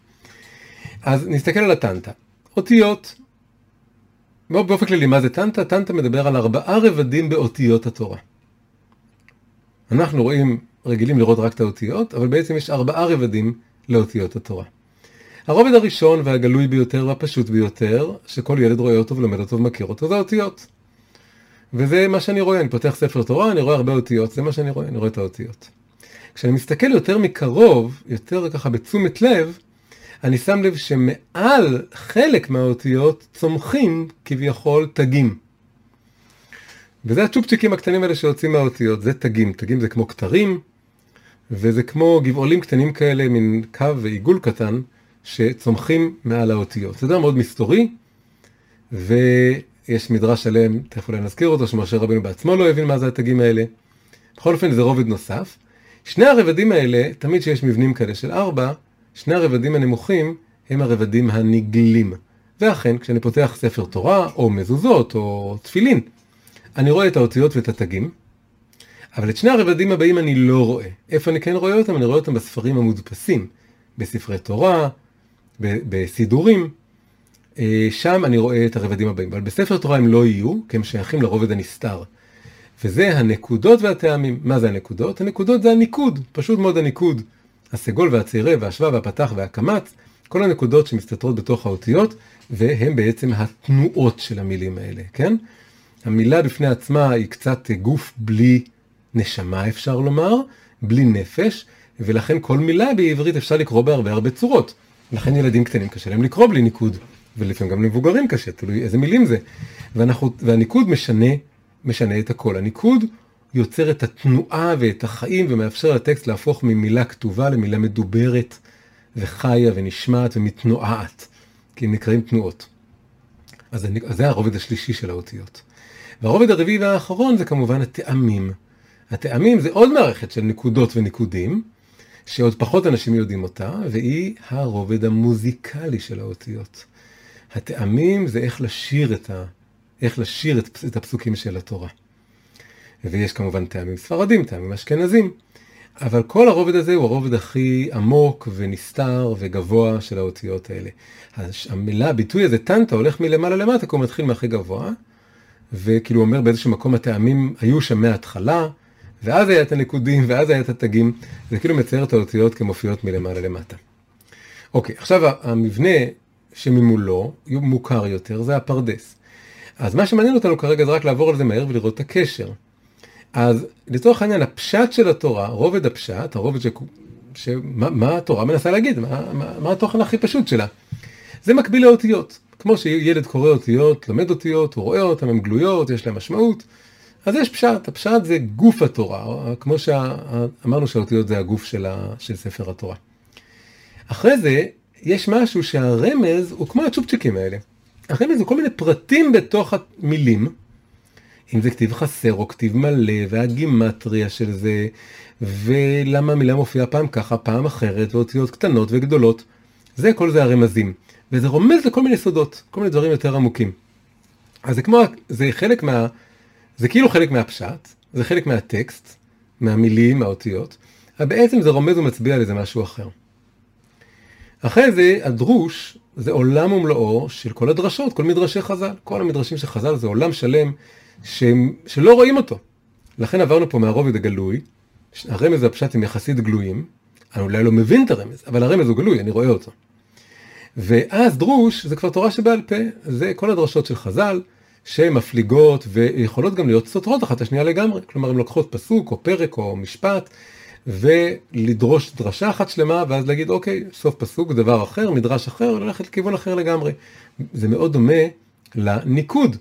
אז נסתכל על הטנטה. אותיות. באופן כללי, מה זה טנטה? טנטה מדבר על ארבעה רבדים באותיות התורה. אנחנו רואים, רגילים לראות רק את האותיות, אבל בעצם יש ארבעה רבדים לאותיות התורה. הרובד הראשון והגלוי ביותר והפשוט ביותר, שכל ילד רואה אותו ולומד אותו ומכיר אותו, זה האותיות. וזה מה שאני רואה, אני פותח ספר תורה, אני רואה הרבה אותיות, זה מה שאני רואה, אני רואה את האותיות. כשאני מסתכל יותר מקרוב, יותר ככה בתשומת לב, אני שם לב שמעל חלק מהאותיות צומחים כביכול תגים. וזה הצ'ופצ'יקים הקטנים האלה שיוצאים מהאותיות, זה תגים. תגים זה כמו כתרים, וזה כמו גבעולים קטנים כאלה, מין קו ועיגול קטן, שצומחים מעל האותיות. זה דבר מאוד מסתורי, ויש מדרש שלם, תכף אולי נזכיר אותו, שמשה רבינו בעצמו לא הבין מה זה התגים האלה. בכל אופן זה רובד נוסף. שני הרבדים האלה, תמיד שיש מבנים כאלה של ארבע, שני הרבדים הנמוכים הם הרבדים הנגלים. ואכן, כשאני פותח ספר תורה, או מזוזות, או תפילין, אני רואה את האותיות ואת התגים, אבל את שני הרבדים הבאים אני לא רואה. איפה אני כן רואה אותם? אני רואה אותם בספרים המודפסים, בספרי תורה, בסידורים. אה, שם אני רואה את הרבדים הבאים, אבל בספר תורה הם לא יהיו, כי הם שייכים לרובד הנסתר. וזה הנקודות והטעמים. מה זה הנקודות? הנקודות זה הניקוד, פשוט מאוד הניקוד. הסגול והצירה והשווה והפתח והקמץ, כל הנקודות שמסתתרות בתוך האותיות, והן בעצם התנועות של המילים האלה, כן? המילה בפני עצמה היא קצת גוף בלי נשמה אפשר לומר, בלי נפש, ולכן כל מילה בעברית אפשר לקרוא בהרבה הרבה צורות. לכן ילדים קטנים קשה להם לקרוא בלי ניקוד, ולפעמים גם למבוגרים קשה, תלוי איזה מילים זה. ואנחנו, והניקוד משנה, משנה את הכל. הניקוד יוצר את התנועה ואת החיים ומאפשר לטקסט להפוך ממילה כתובה למילה מדוברת וחיה ונשמעת ומתנועת, כי הם נקראים תנועות. אז זה הרובד השלישי של האותיות. והרובד הרביעי והאחרון זה כמובן הטעמים. הטעמים זה עוד מערכת של נקודות וניקודים, שעוד פחות אנשים יודעים אותה, והיא הרובד המוזיקלי של האותיות. הטעמים זה איך לשיר את, ה... איך לשיר את, את הפסוקים של התורה. ויש כמובן טעמים ספרדים, טעמים אשכנזים, אבל כל הרובד הזה הוא הרובד הכי עמוק ונסתר וגבוה של האותיות האלה. המילה, הביטוי הזה, טנטה, הולך מלמעלה למטה, כי הוא מתחיל מהכי גבוה, וכאילו אומר באיזשהו מקום הטעמים היו שם מההתחלה, ואז היה את הנקודים, ואז היה את התגים, זה כאילו מצייר את האותיות כמופיעות מלמעלה למטה. אוקיי, עכשיו המבנה שממולו, מוכר יותר, זה הפרדס. אז מה שמעניין אותנו כרגע זה רק לעבור על זה מהר ולראות את הקשר. אז לצורך העניין, הפשט של התורה, רובד הפשט, הרובד ש... שמה מה התורה מנסה להגיד, מה, מה, מה התוכן הכי פשוט שלה. זה מקביל לאותיות. כמו שילד קורא אותיות, לומד אותיות, הוא רואה אותן, הן גלויות, יש להן משמעות. אז יש פשט, הפשט זה גוף התורה, כמו שאמרנו שהאותיות זה הגוף של, ה... של ספר התורה. אחרי זה, יש משהו שהרמז הוא כמו הצ'ופצ'יקים האלה. הרמז הוא כל מיני פרטים בתוך המילים, אם זה כתיב חסר או כתיב מלא, והגימטריה של זה, ולמה המילה מופיעה פעם ככה, פעם אחרת, ואותיות קטנות וגדולות. זה, כל זה הרמזים. וזה רומז לכל מיני סודות, כל מיני דברים יותר עמוקים. אז זה כמו, זה חלק מה, זה כאילו חלק מהפשט, זה חלק מהטקסט, מהמילים, מהאותיות, אבל בעצם זה רומז ומצביע על איזה משהו אחר. אחרי זה, הדרוש זה עולם ומלואו של כל הדרשות, כל מדרשי חז"ל. כל המדרשים של חז"ל זה עולם שלם ש... שלא רואים אותו. לכן עברנו פה מהרובד הגלוי, הרמז והפשט הם יחסית גלויים, אני אולי לא מבין את הרמז, אבל הרמז הוא גלוי, אני רואה אותו. ואז דרוש זה כבר תורה שבעל פה, זה כל הדרשות של חז"ל, שהן מפליגות ויכולות גם להיות סותרות אחת השנייה לגמרי. כלומר, הן לוקחות פסוק או פרק או משפט, ולדרוש דרשה אחת שלמה, ואז להגיד, אוקיי, סוף פסוק, דבר אחר, מדרש אחר, ללכת לכיוון אחר לגמרי. זה מאוד דומה לניקוד.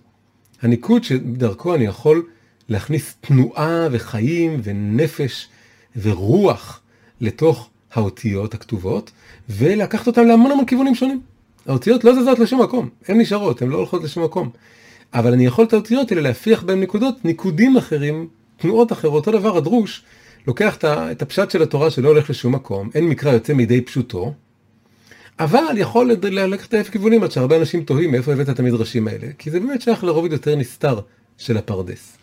הניקוד שדרכו אני יכול להכניס תנועה וחיים ונפש ורוח לתוך האותיות הכתובות, ולקחת אותן להמון המון כיוונים שונים. האותיות לא זזות לשום מקום, הן נשארות, הן לא הולכות לשום מקום. אבל אני יכול את האותיות האלה להפיח בהן נקודות, ניקודים אחרים, תנועות אחרות, אותו דבר הדרוש, לוקח את הפשט של התורה שלא הולך לשום מקום, אין מקרא יוצא מידי פשוטו, אבל יכול ללכת לאלף כיוונים עד שהרבה אנשים תוהים מאיפה הבאת את המדרשים האלה, כי זה באמת שייך לרובד יותר נסתר של הפרדס.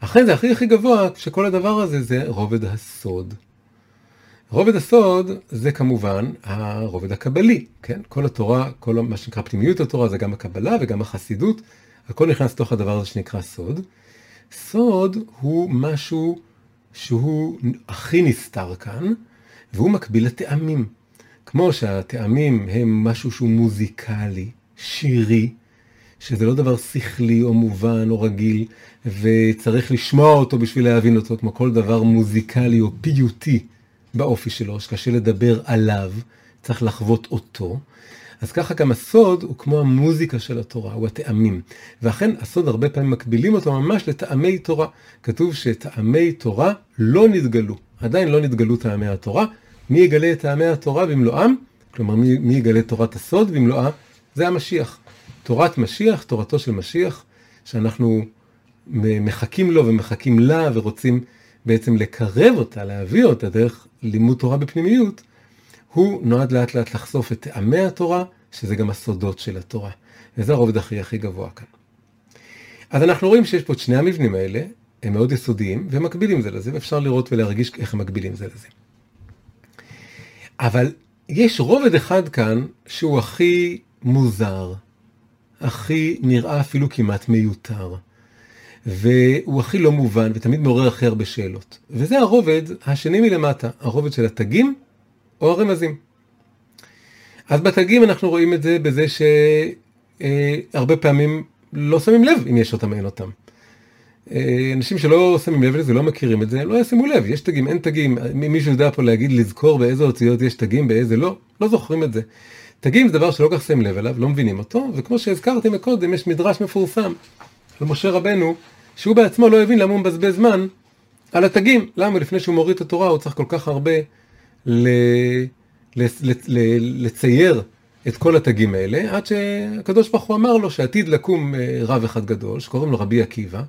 אחרי זה הכי הכי גבוה, שכל הדבר הזה זה רובד הסוד. רובד הסוד זה כמובן הרובד הקבלי, כן? כל התורה, כל מה שנקרא פנימיות התורה זה גם הקבלה וגם החסידות, הכל נכנס לתוך הדבר הזה שנקרא סוד. סוד הוא משהו שהוא הכי נסתר כאן, והוא מקביל לטעמים. כמו שהטעמים הם משהו שהוא מוזיקלי, שירי, שזה לא דבר שכלי או מובן או רגיל, וצריך לשמוע אותו בשביל להבין אותו, כמו כל דבר מוזיקלי או פיוטי באופי שלו, שקשה לדבר עליו, צריך לחוות אותו. אז ככה גם הסוד הוא כמו המוזיקה של התורה, הוא הטעמים. ואכן הסוד הרבה פעמים מקבילים אותו ממש לטעמי תורה. כתוב שטעמי תורה לא נתגלו, עדיין לא נתגלו טעמי התורה. מי יגלה את טעמי התורה במלואם? כלומר, מי, מי יגלה תורת הסוד במלואה? זה המשיח. תורת משיח, תורתו של משיח, שאנחנו מחכים לו ומחכים לה ורוצים בעצם לקרב אותה, להביא אותה דרך לימוד תורה בפנימיות, הוא נועד לאט לאט לחשוף את טעמי התורה, שזה גם הסודות של התורה. וזה הרובד הכי הכי גבוה כאן. אז אנחנו רואים שיש פה את שני המבנים האלה, הם מאוד יסודיים, והם מקבילים זה לזה, ואפשר לראות ולהרגיש איך הם מקבילים זה לזה. אבל יש רובד אחד כאן שהוא הכי מוזר, הכי נראה אפילו כמעט מיותר, והוא הכי לא מובן ותמיד מעורר הכי הרבה שאלות. וזה הרובד השני מלמטה, הרובד של התגים או הרמזים. אז בתגים אנחנו רואים את זה בזה שהרבה פעמים לא שמים לב אם יש אותם, אין אותם. אה, אנשים שלא שמים לב לזה, לא מכירים את זה, לא ישימו לב, יש תגים, אין תגים, מישהו יודע פה להגיד, לזכור באיזה אותיות יש תגים, באיזה לא, לא זוכרים את זה. תגים זה דבר שלא כך שמים לב אליו, לא מבינים אותו, וכמו שהזכרתי מקודם, יש מדרש מפורסם על משה רבנו, שהוא בעצמו לא הבין למה הוא מבזבז זמן על התגים. למה לפני שהוא מוריד את התורה הוא צריך כל כך הרבה ל... ל... ל... ל... לצייר את כל התגים האלה, עד שהקדוש ברוך הוא אמר לו שעתיד לקום אה, רב אחד גדול, שקוראים לו רבי עקיבא,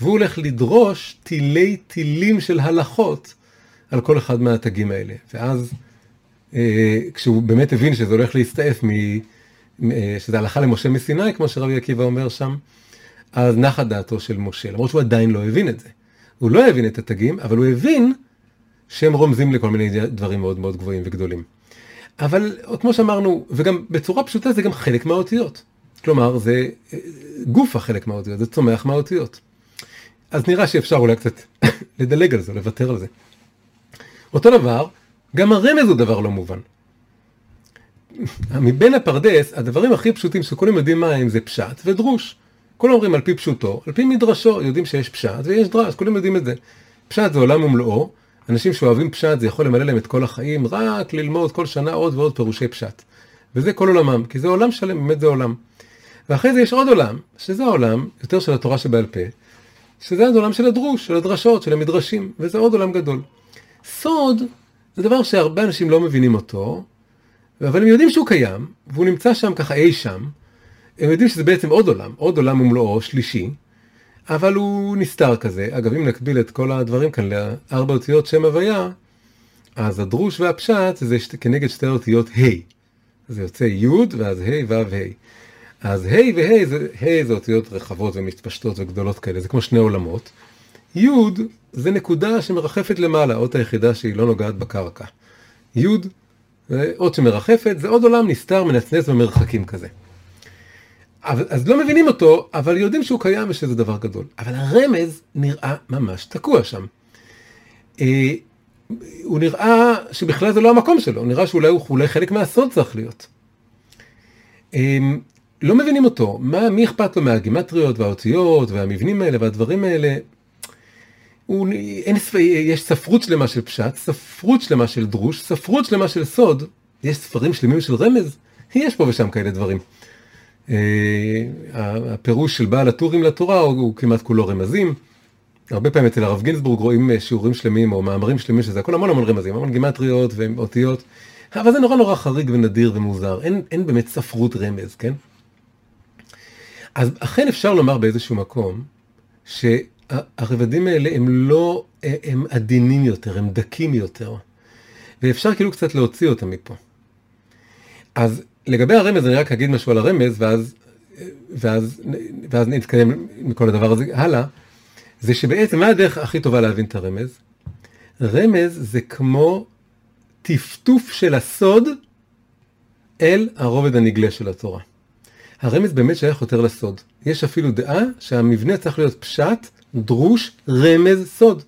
והוא הולך לדרוש תילי תילים של הלכות על כל אחד מהתגים האלה. ואז אה, כשהוא באמת הבין שזה הולך להסתעף, מ, אה, שזה הלכה למשה מסיני, כמו שרבי עקיבא אומר שם, אז נחה דעתו של משה, למרות שהוא עדיין לא הבין את זה. הוא לא הבין את התגים, אבל הוא הבין שהם רומזים לכל מיני דברים מאוד מאוד גבוהים וגדולים. אבל כמו שאמרנו, וגם בצורה פשוטה זה גם חלק מהאותיות. כלומר, זה אה, גוף החלק מהאותיות, זה צומח מהאותיות. אז נראה שאפשר אולי קצת לדלג על זה, לוותר על זה. אותו דבר, גם הרמז הוא דבר לא מובן. מבין הפרדס, הדברים הכי פשוטים שכולם יודעים מה הם זה פשט ודרוש. כולם אומרים על פי פשוטו, על פי מדרשו, יודעים שיש פשט ויש דרש, כולם יודעים את זה. פשט זה עולם ומלואו, אנשים שאוהבים פשט זה יכול למלא להם את כל החיים, רק ללמוד כל שנה עוד ועוד פירושי פשט. וזה כל עולמם, כי זה עולם שלם, באמת זה עולם. ואחרי זה יש עוד עולם, שזה העולם יותר של התורה שבעל פה, שזה העולם של הדרוש, של הדרשות, של המדרשים, וזה עוד עולם גדול. סוד זה דבר שהרבה אנשים לא מבינים אותו, אבל הם יודעים שהוא קיים, והוא נמצא שם ככה אי שם, הם יודעים שזה בעצם עוד עולם, עוד עולם ומלואו, שלישי, אבל הוא נסתר כזה. אגב, אם נקביל את כל הדברים כאן לארבע אותיות שם הוויה, אז הדרוש והפשט זה כנגד שתי אותיות ה'. זה יוצא י' ואז ה' ו' ה'. אז ה' וה' זה, ה' זה אותיות רחבות ומתפשטות וגדולות כאלה, זה כמו שני עולמות. י' זה נקודה שמרחפת למעלה, אות היחידה שהיא לא נוגעת בקרקע. י' זה אות שמרחפת, זה עוד עולם נסתר, מנצנץ במרחקים כזה. אבל, אז לא מבינים אותו, אבל יודעים שהוא קיים ושזה דבר גדול. אבל הרמז נראה ממש תקוע שם. אה, הוא נראה שבכלל זה לא המקום שלו, נראה שאולי הוא אולי חלק מהסוד צריך להיות. אה, לא מבינים אותו, מה, מי אכפת לו מהגימטריות והאותיות והמבנים האלה והדברים האלה? הוא, אין, יש ספרות שלמה של פשט, ספרות שלמה של דרוש, ספרות שלמה של סוד, יש ספרים שלמים של רמז, יש פה ושם כאלה דברים. הפירוש של בעל הטורים לתורה הוא, הוא כמעט כולו רמזים. הרבה פעמים אצל הרב גינזבורג רואים שיעורים שלמים או מאמרים שלמים שזה הכל המון המון רמזים, המון גימטריות ואותיות, אבל זה נורא נורא חריג ונדיר ומוזר, אין, אין באמת ספרות רמז, כן? אז אכן אפשר לומר באיזשהו מקום שהרבדים האלה הם לא, הם עדינים יותר, הם דקים יותר, ואפשר כאילו קצת להוציא אותם מפה. אז לגבי הרמז אני רק אגיד משהו על הרמז ואז, ואז, ואז נתקדם מכל הדבר הזה הלאה, זה שבעצם מה הדרך הכי טובה להבין את הרמז? רמז זה כמו טפטוף של הסוד אל הרובד הנגלה של התורה. הרמז באמת שייך יותר לסוד. יש אפילו דעה שהמבנה צריך להיות פשט, דרוש, רמז, סוד.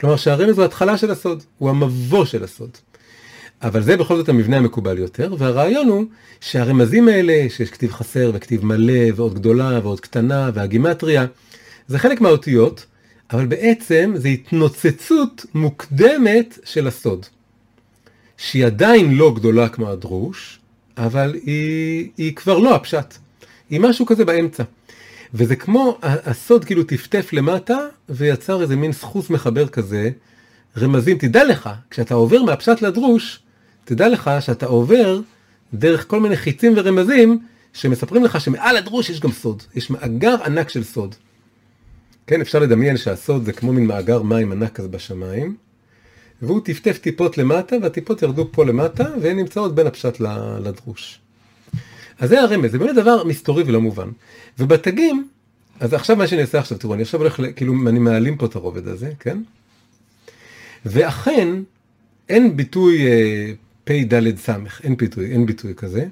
כלומר שהרמז הוא התחלה של הסוד, הוא המבוא של הסוד. אבל זה בכל זאת המבנה המקובל יותר, והרעיון הוא שהרמזים האלה, שיש כתיב חסר וכתיב מלא ועוד גדולה ועוד קטנה והגימטריה, זה חלק מהאותיות, אבל בעצם זה התנוצצות מוקדמת של הסוד. שהיא עדיין לא גדולה כמו הדרוש, אבל היא, היא כבר לא הפשט. היא משהו כזה באמצע. וזה כמו, הסוד כאילו טפטף למטה, ויצר איזה מין סחוס מחבר כזה, רמזים. תדע לך, כשאתה עובר מהפשט לדרוש, תדע לך שאתה עובר דרך כל מיני חיצים ורמזים, שמספרים לך שמעל הדרוש יש גם סוד. יש מאגר ענק של סוד. כן, אפשר לדמיין שהסוד זה כמו מין מאגר מים ענק כזה בשמיים, והוא טפטף טיפות למטה, והטיפות ירדו פה למטה, והן נמצאות בין הפשט לדרוש. אז זה הרמז, זה באמת דבר מסתורי ולא מובן. ובתגים, אז עכשיו מה שאני אעשה עכשיו, תראו, אני עכשיו הולך, כאילו, אני מעלים פה את הרובד הזה, כן? ואכן, אין ביטוי אה, פ"ד ס', אין ביטוי, אין ביטוי כזה,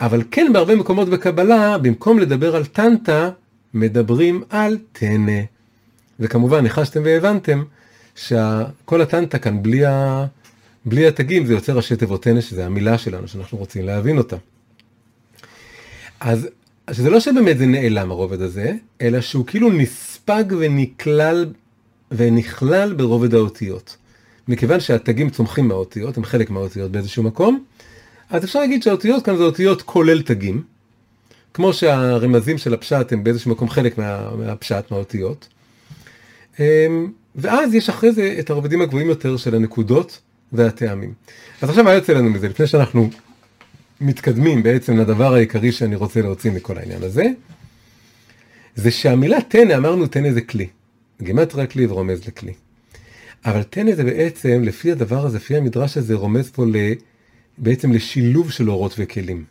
אבל כן בהרבה מקומות בקבלה, במקום לדבר על טנטה, מדברים על טנא. וכמובן, ניחשתם והבנתם שכל הטנטה כאן, בלי, ה... בלי התגים, זה יוצר ראשי תיבות טנא, שזה המילה שלנו, שאנחנו רוצים להבין אותה. אז שזה לא שבאמת זה נעלם הרובד הזה, אלא שהוא כאילו נספג ונכלל ונכלל ברובד האותיות. מכיוון שהתגים צומחים מהאותיות, הם חלק מהאותיות באיזשהו מקום, אז אפשר להגיד שהאותיות כאן זה אותיות כולל תגים, כמו שהרמזים של הפשט הם באיזשהו מקום חלק מה, מהפשט, מהאותיות. אמ, ואז יש אחרי זה את הרובדים הגבוהים יותר של הנקודות והטעמים. אז עכשיו מה יוצא לנו מזה? לפני שאנחנו מתקדמים בעצם לדבר העיקרי שאני רוצה להוציא מכל העניין הזה, זה שהמילה טנא, אמרנו טנא זה כלי. גימטריה כלי ורומז לכלי. אבל טנא זה בעצם, לפי הדבר הזה, לפי המדרש הזה, רומז פה ל... בעצם לשילוב של אורות וכלים.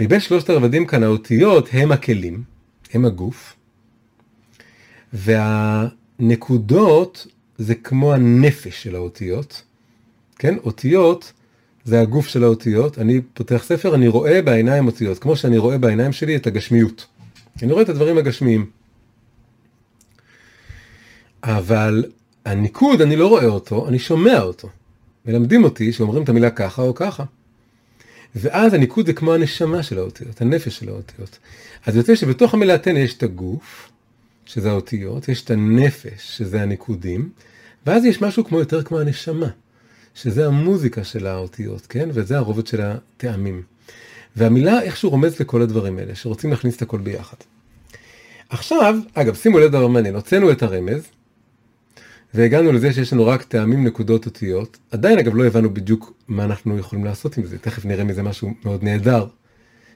מבין שלושת הרבדים כאן האותיות הם הכלים, הם הגוף, והנקודות זה כמו הנפש של האותיות, כן? אותיות זה הגוף של האותיות, אני פותח ספר, אני רואה בעיניים אותיות, כמו שאני רואה בעיניים שלי את הגשמיות. אני רואה את הדברים הגשמיים. אבל הניקוד, אני לא רואה אותו, אני שומע אותו. מלמדים אותי שאומרים את המילה ככה או ככה. ואז הניקוד זה כמו הנשמה של האותיות, הנפש של האותיות. אז יוצא שבתוך המילה תן יש את הגוף, שזה האותיות, יש את הנפש, שזה הניקודים, ואז יש משהו כמו יותר כמו הנשמה, שזה המוזיקה של האותיות, כן? וזה הרובד של הטעמים. והמילה איכשהו רומז לכל הדברים האלה, שרוצים להכניס את הכל ביחד. עכשיו, אגב, שימו לב דבר מעניין, הוצאנו את הרמז, והגענו לזה שיש לנו רק טעמים, נקודות, אותיות. עדיין אגב לא הבנו בדיוק מה אנחנו יכולים לעשות עם זה, תכף נראה מזה משהו מאוד נהדר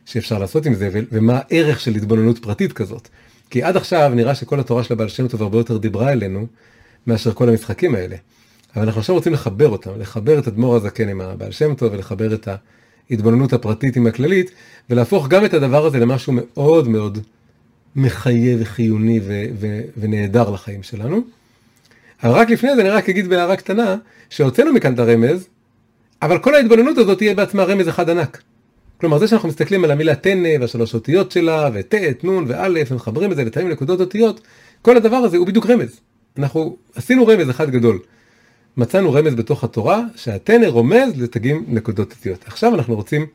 שאפשר לעשות עם זה, ומה הערך של התבוננות פרטית כזאת. כי עד עכשיו נראה שכל התורה של הבעל שם טוב הרבה יותר דיברה אלינו מאשר כל המשחקים האלה. אבל אנחנו עכשיו רוצים לחבר אותם, לחבר את אדמו"ר הזקן עם הבעל שם טוב ולחבר את ההתבוננות הפרטית עם הכללית, ולהפוך גם את הדבר הזה למשהו מאוד מאוד מחייב וחיוני ו- ו- ונהדר לחיים שלנו. אבל רק לפני זה אני רק אגיד בהערה קטנה, שהוצאנו מכאן את הרמז, אבל כל ההתבוננות הזאת תהיה בעצמה רמז אחד ענק. כלומר זה שאנחנו מסתכלים על המילה טנא והשלוש אותיות שלה וט', נ' וא' ומחברים את זה לתאים נקודות אותיות, כל הדבר הזה הוא בדיוק רמז. אנחנו עשינו רמז אחד גדול. מצאנו רמז בתוך התורה שהטנא רומז לתגים נקודות אותיות. עכשיו אנחנו רוצים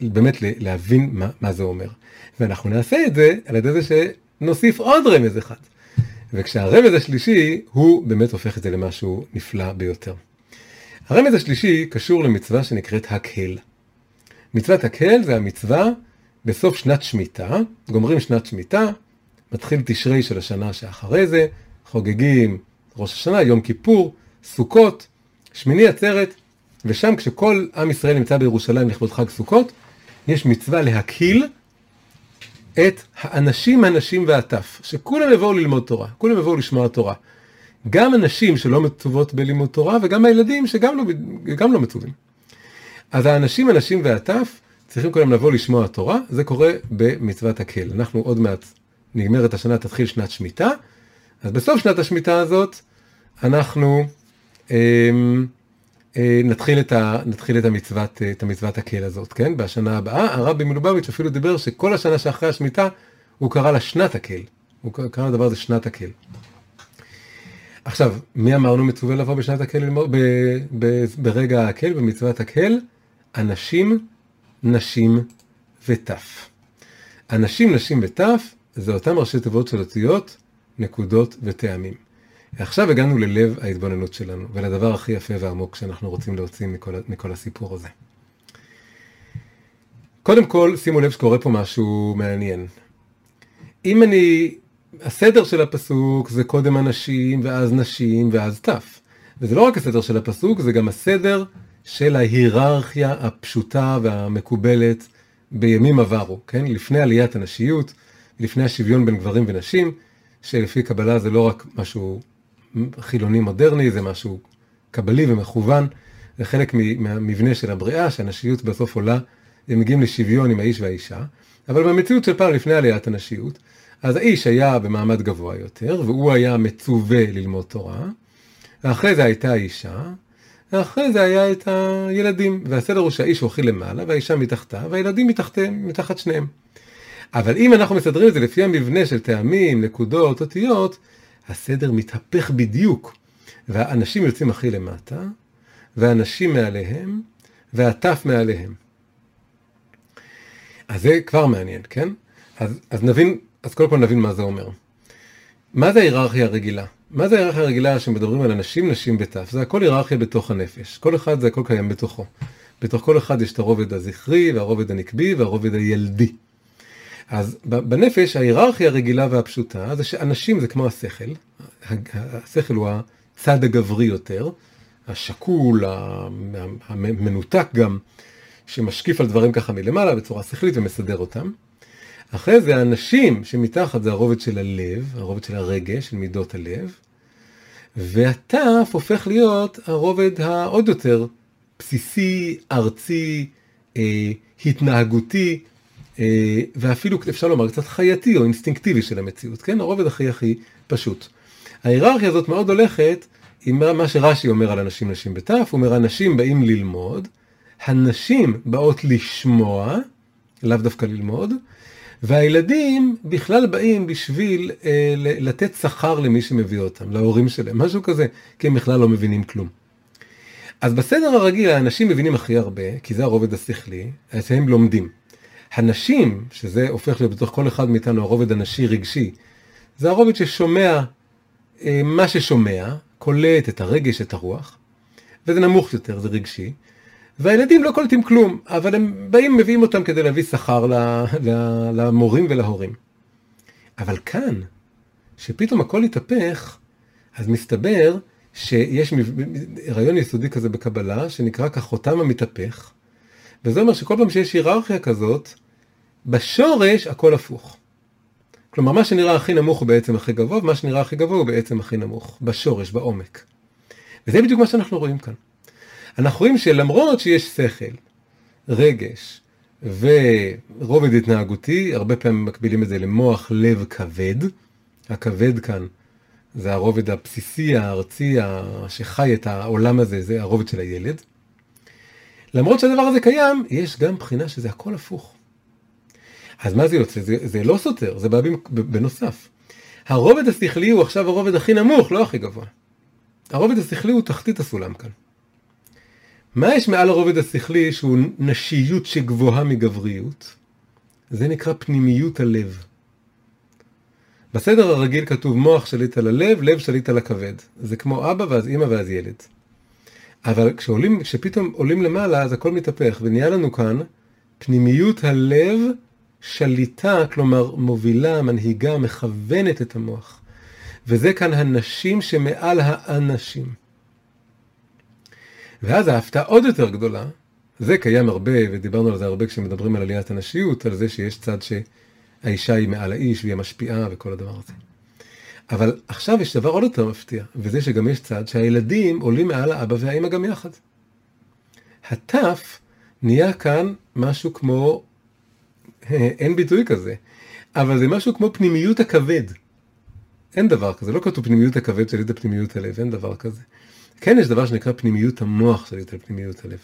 באמת להבין מה, מה זה אומר. ואנחנו נעשה את זה על ידי זה שנוסיף עוד רמז אחד. וכשהרמז השלישי הוא באמת הופך את זה למשהו נפלא ביותר. הרמז השלישי קשור למצווה שנקראת הקהל. מצוות הקהל זה המצווה בסוף שנת שמיטה, גומרים שנת שמיטה, מתחיל תשרי של השנה שאחרי זה, חוגגים ראש השנה, יום כיפור, סוכות, שמיני עצרת, ושם כשכל עם ישראל נמצא בירושלים לכבוד חג סוכות, יש מצווה להקהיל את האנשים, הנשים והטף, שכולם יבואו ללמוד תורה, כולם יבואו לשמוע תורה. גם הנשים שלא מצוות בלימוד תורה, וגם הילדים שגם לא, גם לא מצווים. אז האנשים, הנשים והטף, צריכים כולם לבוא לשמוע תורה, זה קורה במצוות הקהל. אנחנו עוד מעט נגמרת השנה, תתחיל שנת שמיטה, אז בסוף שנת השמיטה הזאת, אנחנו אה, נתחיל, את, ה, נתחיל את, המצוות, את המצוות הקהל הזאת, כן? בשנה הבאה, הרבי מלובביץ' אפילו דיבר שכל השנה שאחרי השמיטה, הוא קרא לה שנת הקהל. הוא קרא לדבר הזה שנת הקהל. עכשיו, מי אמרנו מצווה לבוא בשנת הקהל ברגע הקהל, במצוות הקהל? אנשים, נשים וטף. אנשים, נשים וטף, זה אותם ראשי תיבות של אותיות, נקודות וטעמים. עכשיו הגענו ללב ההתבוננות שלנו, ולדבר הכי יפה ועמוק שאנחנו רוצים להוציא מכל, מכל הסיפור הזה. קודם כל, שימו לב שקורה פה משהו מעניין. אם אני, הסדר של הפסוק זה קודם אנשים, ואז נשים, ואז תף. וזה לא רק הסדר של הפסוק, זה גם הסדר של ההיררכיה הפשוטה והמקובלת בימים עברו, כן? לפני עליית הנשיות, לפני השוויון בין גברים ונשים, שלפי קבלה זה לא רק משהו חילוני מודרני, זה משהו קבלי ומכוון, זה חלק מהמבנה של הבריאה, שהנשיות בסוף עולה, הם מגיעים לשוויון עם האיש והאישה, אבל במציאות של פעם לפני עליית הנשיות, אז האיש היה במעמד גבוה יותר, והוא היה מצווה ללמוד תורה, ואחרי זה הייתה האישה, ואחרי זה היה את הילדים, והסדר הוא שהאיש הוא הכי למעלה, והאישה מתחתה, והילדים מתחתיהם, מתחת שניהם. אבל אם אנחנו מסדרים את זה לפי המבנה של טעמים, נקודות, אותיות, הסדר מתהפך בדיוק. והאנשים יוצאים הכי למטה, והאנשים מעליהם, והטף מעליהם. אז זה כבר מעניין, כן? אז, אז נבין, אז קודם כל נבין מה זה אומר. מה זה ההיררכיה הרגילה? מה זה ההיררכיה הרגילה שמדברים על אנשים, נשים וטף? זה הכל היררכיה בתוך הנפש. כל אחד זה הכל קיים בתוכו. בתוך כל אחד יש את הרובד הזכרי, והרובד הנקבי, והרובד הילדי. אז בנפש ההיררכיה הרגילה והפשוטה זה שאנשים זה כמו השכל, השכל הוא הצד הגברי יותר, השקול, המנותק גם, שמשקיף על דברים ככה מלמעלה בצורה שכלית ומסדר אותם. אחרי זה האנשים שמתחת זה הרובד של הלב, הרובד של הרגש, של מידות הלב, והתף הופך להיות הרובד העוד יותר בסיסי, ארצי, אה, התנהגותי, ואפילו אפשר לומר קצת חייתי או אינסטינקטיבי של המציאות, כן? הרובד הכי הכי פשוט. ההיררכיה הזאת מאוד הולכת עם מה שרש"י אומר על אנשים נשים בתף, הוא אומר אנשים באים ללמוד, הנשים באות לשמוע, לאו דווקא ללמוד, והילדים בכלל באים בשביל אה, לתת שכר למי שמביא אותם, להורים שלהם, משהו כזה, כי הם בכלל לא מבינים כלום. אז בסדר הרגיל האנשים מבינים הכי הרבה, כי זה הרובד השכלי, אז הם לומדים. הנשים, שזה הופך להיות בתוך כל אחד מאיתנו הרובד הנשי רגשי, זה הרובד ששומע אה, מה ששומע, קולט את הרגש, את הרוח, וזה נמוך יותר, זה רגשי, והילדים לא קולטים כלום, אבל הם באים, מביאים אותם כדי להביא שכר למורים ולהורים. אבל כאן, שפתאום הכל התהפך, אז מסתבר שיש רעיון יסודי כזה בקבלה, שנקרא כחותם המתהפך, וזה אומר שכל פעם שיש היררכיה כזאת, בשורש הכל הפוך. כלומר, מה שנראה הכי נמוך הוא בעצם הכי גבוה, ומה שנראה הכי גבוה הוא בעצם הכי נמוך, בשורש, בעומק. וזה בדיוק מה שאנחנו רואים כאן. אנחנו רואים שלמרות שיש שכל, רגש ורובד התנהגותי, הרבה פעמים מקבילים את זה למוח לב כבד, הכבד כאן זה הרובד הבסיסי, הארצי, שחי את העולם הזה, זה הרובד של הילד. למרות שהדבר הזה קיים, יש גם בחינה שזה הכל הפוך. אז מה זה יוצא? זה, זה לא סותר, זה בא בנוסף. הרובד השכלי הוא עכשיו הרובד הכי נמוך, לא הכי גבוה. הרובד השכלי הוא תחתית הסולם כאן. מה יש מעל הרובד השכלי שהוא נשיות שגבוהה מגבריות? זה נקרא פנימיות הלב. בסדר הרגיל כתוב מוח שליט על הלב, לב שליט על הכבד. זה כמו אבא ואז אימא ואז ילד. אבל כשעולים, כשפתאום עולים למעלה אז הכל מתהפך ונהיה לנו כאן פנימיות הלב שליטה, כלומר מובילה, מנהיגה, מכוונת את המוח. וזה כאן הנשים שמעל האנשים. ואז ההפתעה עוד יותר גדולה, זה קיים הרבה, ודיברנו על זה הרבה כשמדברים על עליית הנשיות, על זה שיש צד שהאישה היא מעל האיש והיא המשפיעה וכל הדבר הזה. אבל עכשיו יש דבר עוד יותר מפתיע, וזה שגם יש צד שהילדים עולים מעל האבא והאימא גם יחד. הטף נהיה כאן משהו כמו, אין ביטוי כזה, אבל זה משהו כמו פנימיות הכבד. אין דבר כזה, לא כתוב פנימיות הכבד שליט על פנימיות הלב, אין דבר כזה. כן יש דבר שנקרא פנימיות המוח שליט על פנימיות הלב.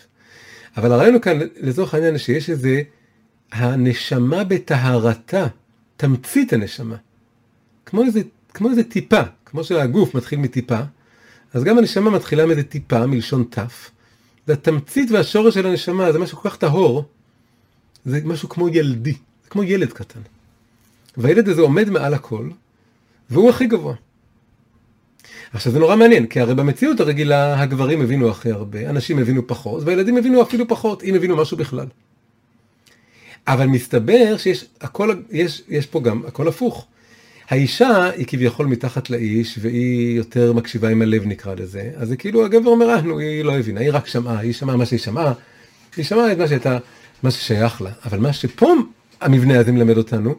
אבל הרעיון הוא כאן, לצורך העניין, שיש איזה, הנשמה בטהרתה, תמצית הנשמה. כמו איזה, כמו איזה טיפה, כמו שהגוף מתחיל מטיפה, אז גם הנשמה מתחילה מאיזה טיפה, מלשון תף. זה התמצית והשורש של הנשמה, זה משהו כל כך טהור, זה משהו כמו ילדי, זה כמו ילד קטן. והילד הזה עומד מעל הכל, והוא הכי גבוה. עכשיו זה נורא מעניין, כי הרי במציאות הרגילה הגברים הבינו הכי הרבה, אנשים הבינו פחות, והילדים הבינו אפילו פחות, אם הבינו משהו בכלל. אבל מסתבר שיש הכל, יש, יש פה גם הכל הפוך. האישה היא כביכול מתחת לאיש, והיא יותר מקשיבה עם הלב נקרא לזה, אז זה כאילו הגבר אומר, אה, נו, היא לא הבינה, היא רק שמעה, היא שמעה מה שהיא שמעה, היא שמעה את מה שהייתה, מה ששייך לה. אבל מה שפה המבנה הזה מלמד אותנו,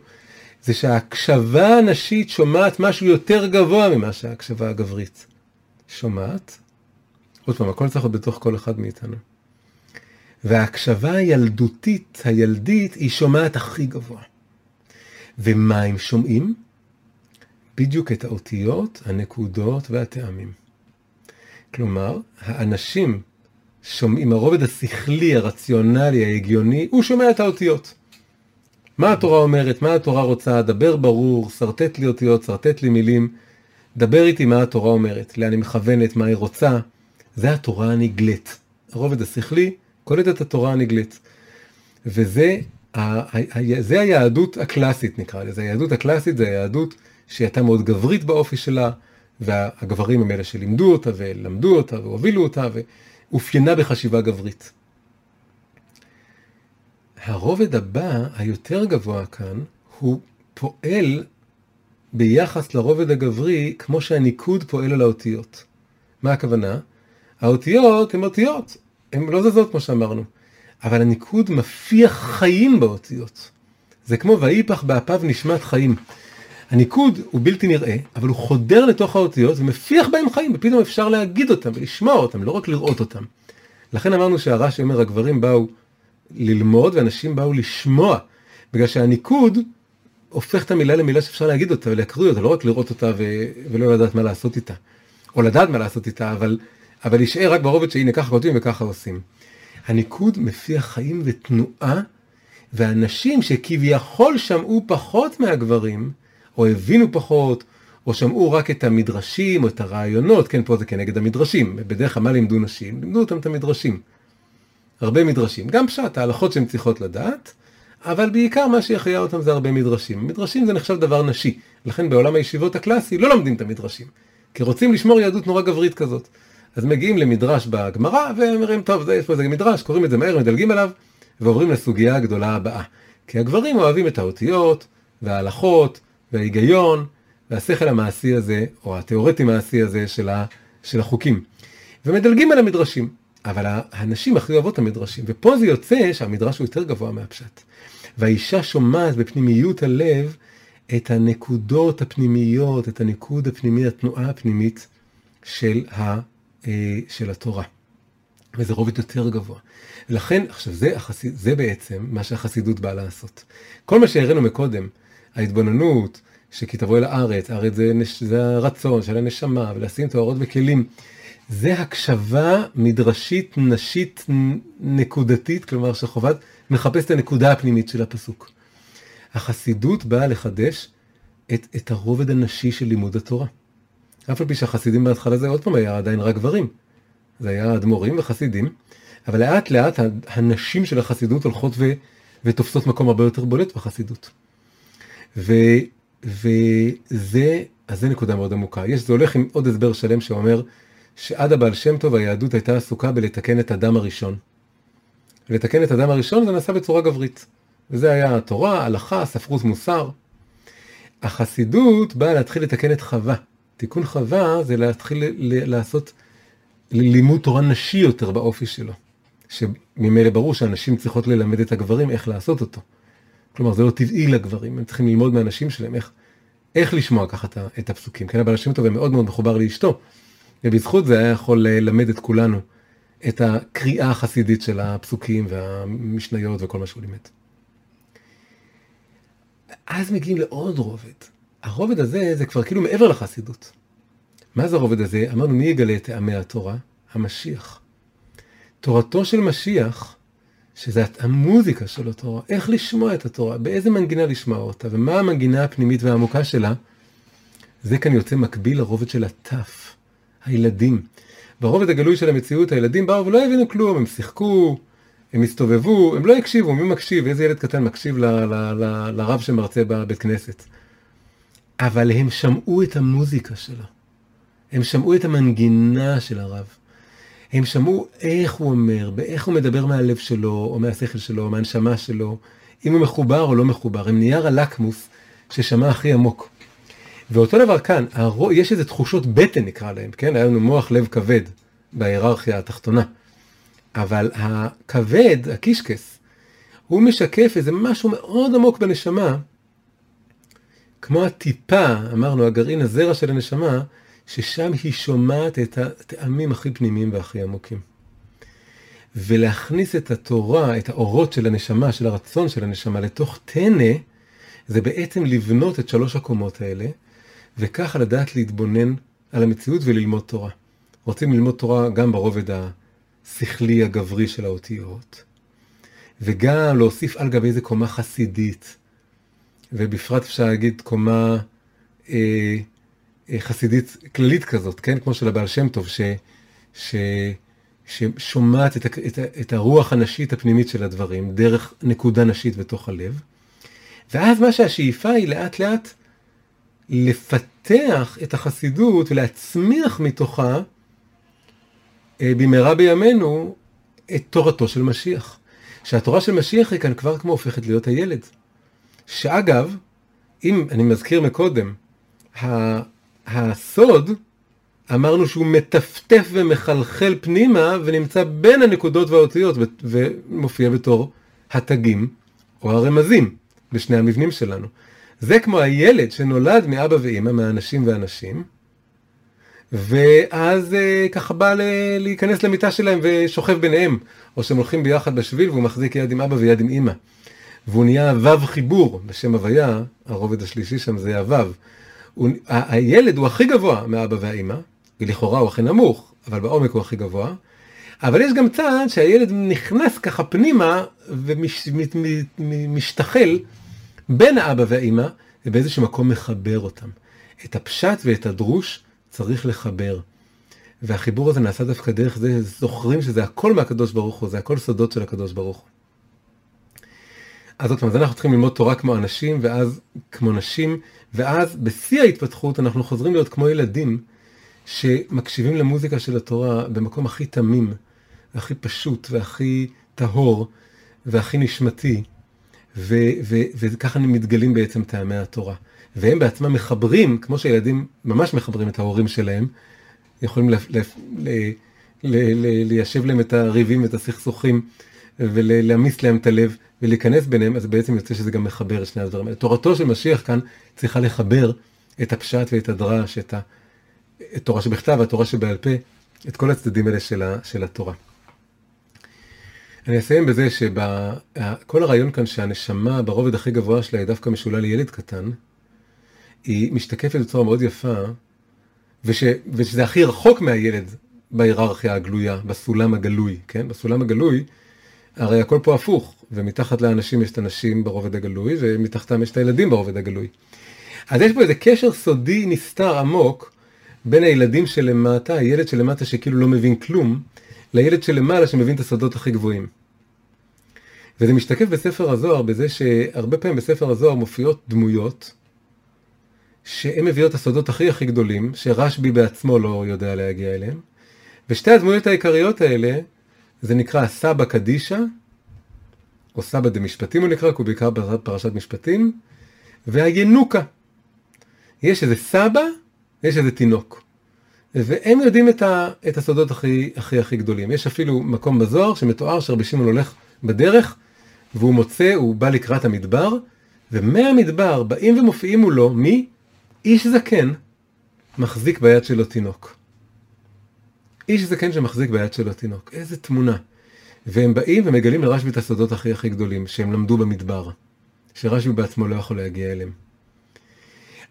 זה שההקשבה הנשית שומעת משהו יותר גבוה ממה שההקשבה הגברית שומעת. עוד פעם, הכל צריך להיות בתוך כל אחד מאיתנו. וההקשבה הילדותית, הילדית, היא שומעת הכי גבוה. ומה הם שומעים? בדיוק את האותיות, הנקודות והטעמים. כלומר, האנשים שומעים, הרובד השכלי, הרציונלי, ההגיוני, הוא שומע את האותיות. מה התורה אומרת, מה התורה רוצה, דבר ברור, שרטט לי אותיות, שרטט לי מילים, דבר איתי מה התורה אומרת, לאן היא מכוונת, מה היא רוצה, זה התורה הנגלית. הרובד השכלי קולט את התורה הנגלית. וזה זה היהדות הקלאסית נקרא לזה, היהדות הקלאסית זה היהדות שהייתה מאוד גברית באופי שלה, והגברים הם אלה שלימדו אותה ולמדו אותה והובילו אותה ואופיינה בחשיבה גברית. הרובד הבא, היותר גבוה כאן, הוא פועל ביחס לרובד הגברי כמו שהניקוד פועל על האותיות. מה הכוונה? האותיות הן אותיות, הן לא זזות כמו שאמרנו, אבל הניקוד מפיח חיים באותיות. זה כמו ויפח באפיו נשמת חיים. הניקוד הוא בלתי נראה, אבל הוא חודר לתוך האותיות ומפיח בהם חיים, ופתאום אפשר להגיד אותם ולשמוע אותם, לא רק לראות אותם. לכן אמרנו שהרש"י אומר, הגברים באו ללמוד ואנשים באו לשמוע, בגלל שהניקוד הופך את המילה למילה שאפשר להגיד אותה ולהקריא אותה, לא רק לראות אותה ו... ולא לדעת מה לעשות איתה, או לדעת מה לעשות איתה, אבל, אבל להישאר רק ברובד שהנה ככה כותבים וככה עושים. הניקוד מפיח חיים ותנועה, ואנשים שכביכול שמעו פחות מהגברים, או הבינו פחות, או שמעו רק את המדרשים או את הרעיונות, כן, פה זה כנגד המדרשים, בדרך כלל מה לימדו נשים? לימדו אותם את המדרשים. הרבה מדרשים, גם פשט, ההלכות שהן צריכות לדעת, אבל בעיקר מה שיחיה אותם זה הרבה מדרשים. מדרשים זה נחשב דבר נשי, לכן בעולם הישיבות הקלאסי לא לומדים את המדרשים, כי רוצים לשמור יהדות נורא גברית כזאת. אז מגיעים למדרש בגמרא, ואומרים, טוב, זה, יש פה איזה מדרש, קוראים את זה מהר, מדלגים עליו, ועוברים לסוגיה הגדולה הבאה. כי הגברים אוהבים את האותיות, וההלכות, וההיגיון, והשכל המעשי הזה, או התיאורטי מעשי הזה של, ה, של החוקים. ומדלגים על המדרשים. אבל הנשים הכי אוהבות את המדרשים, ופה זה יוצא שהמדרש הוא יותר גבוה מהפשט. והאישה שומעת בפנימיות הלב את הנקודות הפנימיות, את הניקוד הפנימי, התנועה הפנימית של, ה, אה, של התורה. וזה רובד יותר גבוה. לכן, עכשיו זה, החסיד, זה בעצם מה שהחסידות באה לעשות. כל מה שהראינו מקודם, ההתבוננות, שכי תבוא אל הארץ, הארץ זה, זה הרצון של הנשמה, ולשים את האורות בכלים. זה הקשבה מדרשית נשית נקודתית, כלומר שחובת מחפש את הנקודה הפנימית של הפסוק. החסידות באה לחדש את, את הרובד הנשי של לימוד התורה. אף על פי שהחסידים בהתחלה זה עוד פעם היה עדיין רק גברים. זה היה אדמו"רים וחסידים, אבל לאט לאט הנשים של החסידות הולכות ו, ותופסות מקום הרבה יותר בולט בחסידות. ו, וזה, אז זה נקודה מאוד עמוקה. יש, זה הולך עם עוד הסבר שלם שאומר, שעד הבעל שם טוב היהדות הייתה עסוקה בלתקן את הדם הראשון. ולתקן את הדם הראשון זה נעשה בצורה גברית. וזה היה התורה, הלכה, ספרות מוסר. החסידות באה להתחיל לתקן את חווה. תיקון חווה זה להתחיל ל- לעשות לימוד תורה נשי יותר באופי שלו. שממילא ברור שהנשים צריכות ללמד את הגברים איך לעשות אותו. כלומר, זה לא טבעי לגברים, הם צריכים ללמוד מהנשים שלהם איך, איך לשמוע ככה את הפסוקים. כן, אבל אנשים טובים מאוד מאוד מחובר לאשתו, ובזכות זה היה יכול ללמד את כולנו את הקריאה החסידית של הפסוקים והמשניות וכל מה שהוא לימד. אז מגיעים לעוד רובד. הרובד הזה זה כבר כאילו מעבר לחסידות. מה זה הרובד הזה? אמרנו, מי יגלה את טעמי התורה? המשיח. תורתו של משיח, שזה המוזיקה של התורה, איך לשמוע את התורה, באיזה מנגינה לשמוע אותה, ומה המנגינה הפנימית והעמוקה שלה, זה כאן יוצא מקביל לרובד של הטף, הילדים. ברובד הגלוי של המציאות, הילדים באו ולא הבינו כלום, הם שיחקו, הם הסתובבו, הם לא הקשיבו, מי מקשיב? איזה ילד קטן מקשיב לרב שמרצה בבית כנסת? אבל הם שמעו את המוזיקה שלו. הם שמעו את המנגינה של הרב. הם שמעו איך הוא אומר, באיך הוא מדבר מהלב שלו, או מהשכל שלו, או מהנשמה שלו, אם הוא מחובר או לא מחובר. הם נייר הלקמוס ששמע הכי עמוק. ואותו דבר כאן, הרו, יש איזה תחושות בטן נקרא להם, כן? היה לנו מוח לב כבד בהיררכיה התחתונה. אבל הכבד, הקישקס, הוא משקף איזה משהו מאוד עמוק בנשמה, כמו הטיפה, אמרנו, הגרעין הזרע של הנשמה, ששם היא שומעת את הטעמים הכי פנימיים והכי עמוקים. ולהכניס את התורה, את האורות של הנשמה, של הרצון של הנשמה, לתוך טנא, זה בעצם לבנות את שלוש הקומות האלה, וככה לדעת להתבונן על המציאות וללמוד תורה. רוצים ללמוד תורה גם ברובד השכלי הגברי של האותיות, וגם להוסיף על גבי איזה קומה חסידית, ובפרט אפשר להגיד קומה אה, חסידית כללית כזאת, כן? כמו של הבעל שם טוב, ש, ש, ששומעת את, את, את הרוח הנשית הפנימית של הדברים, דרך נקודה נשית בתוך הלב. ואז מה שהשאיפה היא לאט לאט לפתח את החסידות ולהצמיח מתוכה אה, במהרה בימינו את תורתו של משיח. שהתורה של משיח היא כאן כבר כמו הופכת להיות הילד. שאגב, אם אני מזכיר מקודם, הסוד, אמרנו שהוא מטפטף ומחלחל פנימה ונמצא בין הנקודות והאותיות ומופיע בתור התגים או הרמזים בשני המבנים שלנו. זה כמו הילד שנולד מאבא ואימא, מהאנשים ואנשים, ואז אה, ככה בא ל- להיכנס למיטה שלהם ושוכב ביניהם, או שהם הולכים ביחד בשביל והוא מחזיק יד עם אבא ויד עם אימא. והוא נהיה וו חיבור, בשם הוויה, הרובד השלישי שם זה הוו. הוא, הילד הוא הכי גבוה מהאבא והאימא, ולכאורה הוא הכי נמוך, אבל בעומק הוא הכי גבוה. אבל יש גם צעד שהילד נכנס ככה פנימה ומשתחל בין האבא והאימא, ובאיזשהו מקום מחבר אותם. את הפשט ואת הדרוש צריך לחבר. והחיבור הזה נעשה דווקא דרך זה, זוכרים שזה הכל מהקדוש ברוך הוא, זה הכל סודות של הקדוש ברוך הוא. אז עוד פעם, אז אנחנו צריכים ללמוד תורה כמו אנשים, ואז כמו נשים, ואז בשיא ההתפתחות אנחנו חוזרים להיות כמו ילדים שמקשיבים למוזיקה של התורה במקום הכי תמים, והכי פשוט, והכי טהור, והכי נשמתי, וככה מתגלים בעצם טעמי התורה. והם בעצמם מחברים, כמו שהילדים ממש מחברים את ההורים שלהם, יכולים ליישב להם את הריבים ואת הסכסוכים ולהמיס להם את הלב ולהיכנס ביניהם, אז בעצם יוצא שזה גם מחבר את שני הדברים האלה. תורתו של משיח כאן צריכה לחבר את הפשט ואת הדרש, את התורה שבכתב והתורה שבעל פה, את כל הצדדים האלה של, ה, של התורה. אני אסיים בזה שכל הרעיון כאן שהנשמה ברובד הכי גבוה שלה היא דווקא משולה לילד קטן, היא משתקפת בצורה מאוד יפה, וש, ושזה הכי רחוק מהילד בהיררכיה הגלויה, בסולם הגלוי, כן? בסולם הגלוי, הרי הכל פה הפוך, ומתחת לאנשים יש את הנשים ברובד הגלוי, ומתחתם יש את הילדים ברובד הגלוי. אז יש פה איזה קשר סודי נסתר עמוק בין הילדים שלמטה, הילד שלמטה שכאילו לא מבין כלום, לילד שלמעלה שמבין את הסודות הכי גבוהים. וזה משתקף בספר הזוהר בזה שהרבה פעמים בספר הזוהר מופיעות דמויות שהן מביאות את הסודות הכי הכי גדולים, שרשב"י בעצמו לא יודע להגיע אליהם. ושתי הדמויות העיקריות האלה, זה נקרא הסבא קדישא או סבא דמשפטים הוא נקרא, כי הוא בעיקר פרשת משפטים, והינוקה. יש איזה סבא, יש איזה תינוק. והם יודעים את, ה, את הסודות הכי, הכי הכי גדולים. יש אפילו מקום בזוהר שמתואר שרבי שמעון הולך בדרך, והוא מוצא, הוא בא לקראת המדבר, ומהמדבר באים ומופיעים מולו, מי? איש זקן, מחזיק ביד שלו תינוק. איש זקן שמחזיק ביד שלו תינוק. איזה תמונה. והם באים ומגלים לרשב"י את הסודות הכי הכי גדולים, שהם למדו במדבר, שרשב"י בעצמו לא יכול להגיע אליהם.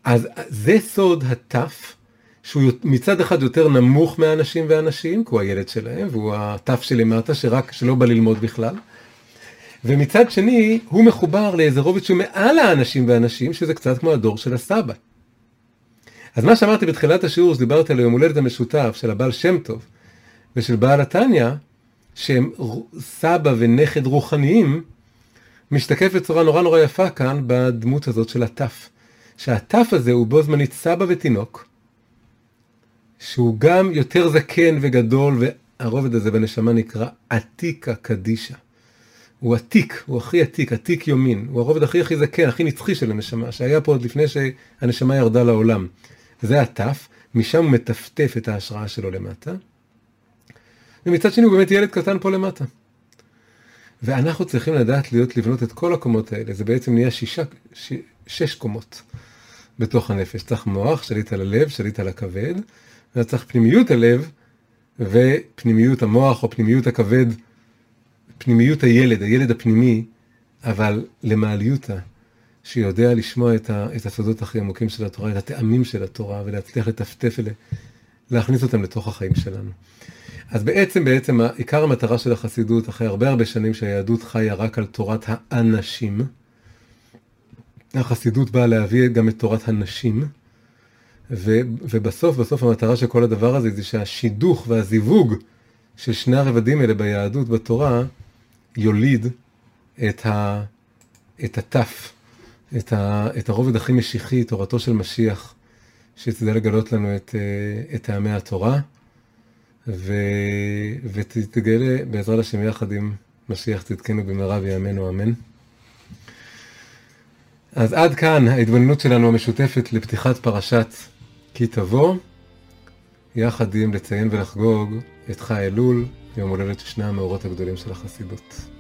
אז זה סוד התף, שהוא מצד אחד יותר נמוך מהאנשים והנשים, כי הוא הילד שלהם, והוא התף שלמטה, שרק, שלא בא ללמוד בכלל. ומצד שני, הוא מחובר לאיזה רובד שהוא מעל האנשים והנשים, שזה קצת כמו הדור של הסבא. אז מה שאמרתי בתחילת השיעור, שדיברתי על היום הולדת המשותף של הבעל שם טוב ושל בעל התניא, שהם סבא ונכד רוחניים, משתקף בצורה נורא נורא יפה כאן בדמות הזאת של הטף. שהטף הזה הוא בו זמנית סבא ותינוק, שהוא גם יותר זקן וגדול, והרובד הזה בנשמה נקרא עתיקה קדישה. הוא עתיק, הוא הכי עתיק, עתיק יומין. הוא הרובד הכי הכי זקן, הכי נצחי של הנשמה, שהיה פה עוד לפני שהנשמה ירדה לעולם. זה הטף, משם הוא מטפטף את ההשראה שלו למטה. ומצד שני הוא באמת ילד קטן פה למטה. ואנחנו צריכים לדעת להיות לבנות את כל הקומות האלה, זה בעצם נהיה שישה, ש, שש קומות בתוך הנפש. צריך מוח, שליט על הלב, שליט על הכבד, וצריך פנימיות הלב ופנימיות המוח או פנימיות הכבד, פנימיות הילד, הילד הפנימי, אבל למעליותה, שיודע לשמוע את, ה, את הסודות הכי עמוקים של התורה, את הטעמים של התורה, ולהצליח לטפטף ולהכניס אותם לתוך החיים שלנו. אז בעצם, בעצם, עיקר המטרה של החסידות, אחרי הרבה הרבה שנים שהיהדות חיה רק על תורת האנשים, החסידות באה להביא גם את תורת הנשים, ו, ובסוף, בסוף המטרה של כל הדבר הזה זה שהשידוך והזיווג של שני הרבדים האלה ביהדות, בתורה, יוליד את, ה, את התף, את, ה, את הרובד הכי משיחי, תורתו של משיח, שתדע לגלות לנו את, את טעמי התורה. ו... ותתגלה בעזרת השם יחד עם משיח צדקנו במהרה ויאמנו אמן. אז עד כאן ההתבוננות שלנו המשותפת לפתיחת פרשת כי תבוא, יחד עם לציין ולחגוג את חי אלול, יום הולדת שני המאורות הגדולים של החסידות.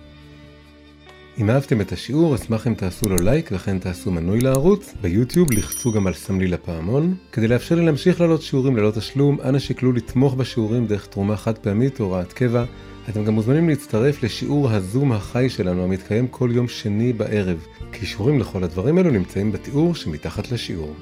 אם אהבתם את השיעור, אשמח אם תעשו לו לייק וכן תעשו מנוי לערוץ. ביוטיוב לחצו גם על סמלי לפעמון. כדי לאפשר לי להמשיך לעלות שיעורים ללא תשלום, אנא שקלו לתמוך בשיעורים דרך תרומה חד פעמית או הוראת קבע. אתם גם מוזמנים להצטרף לשיעור הזום החי שלנו המתקיים כל יום שני בערב. קישורים לכל הדברים האלו נמצאים בתיאור שמתחת לשיעור.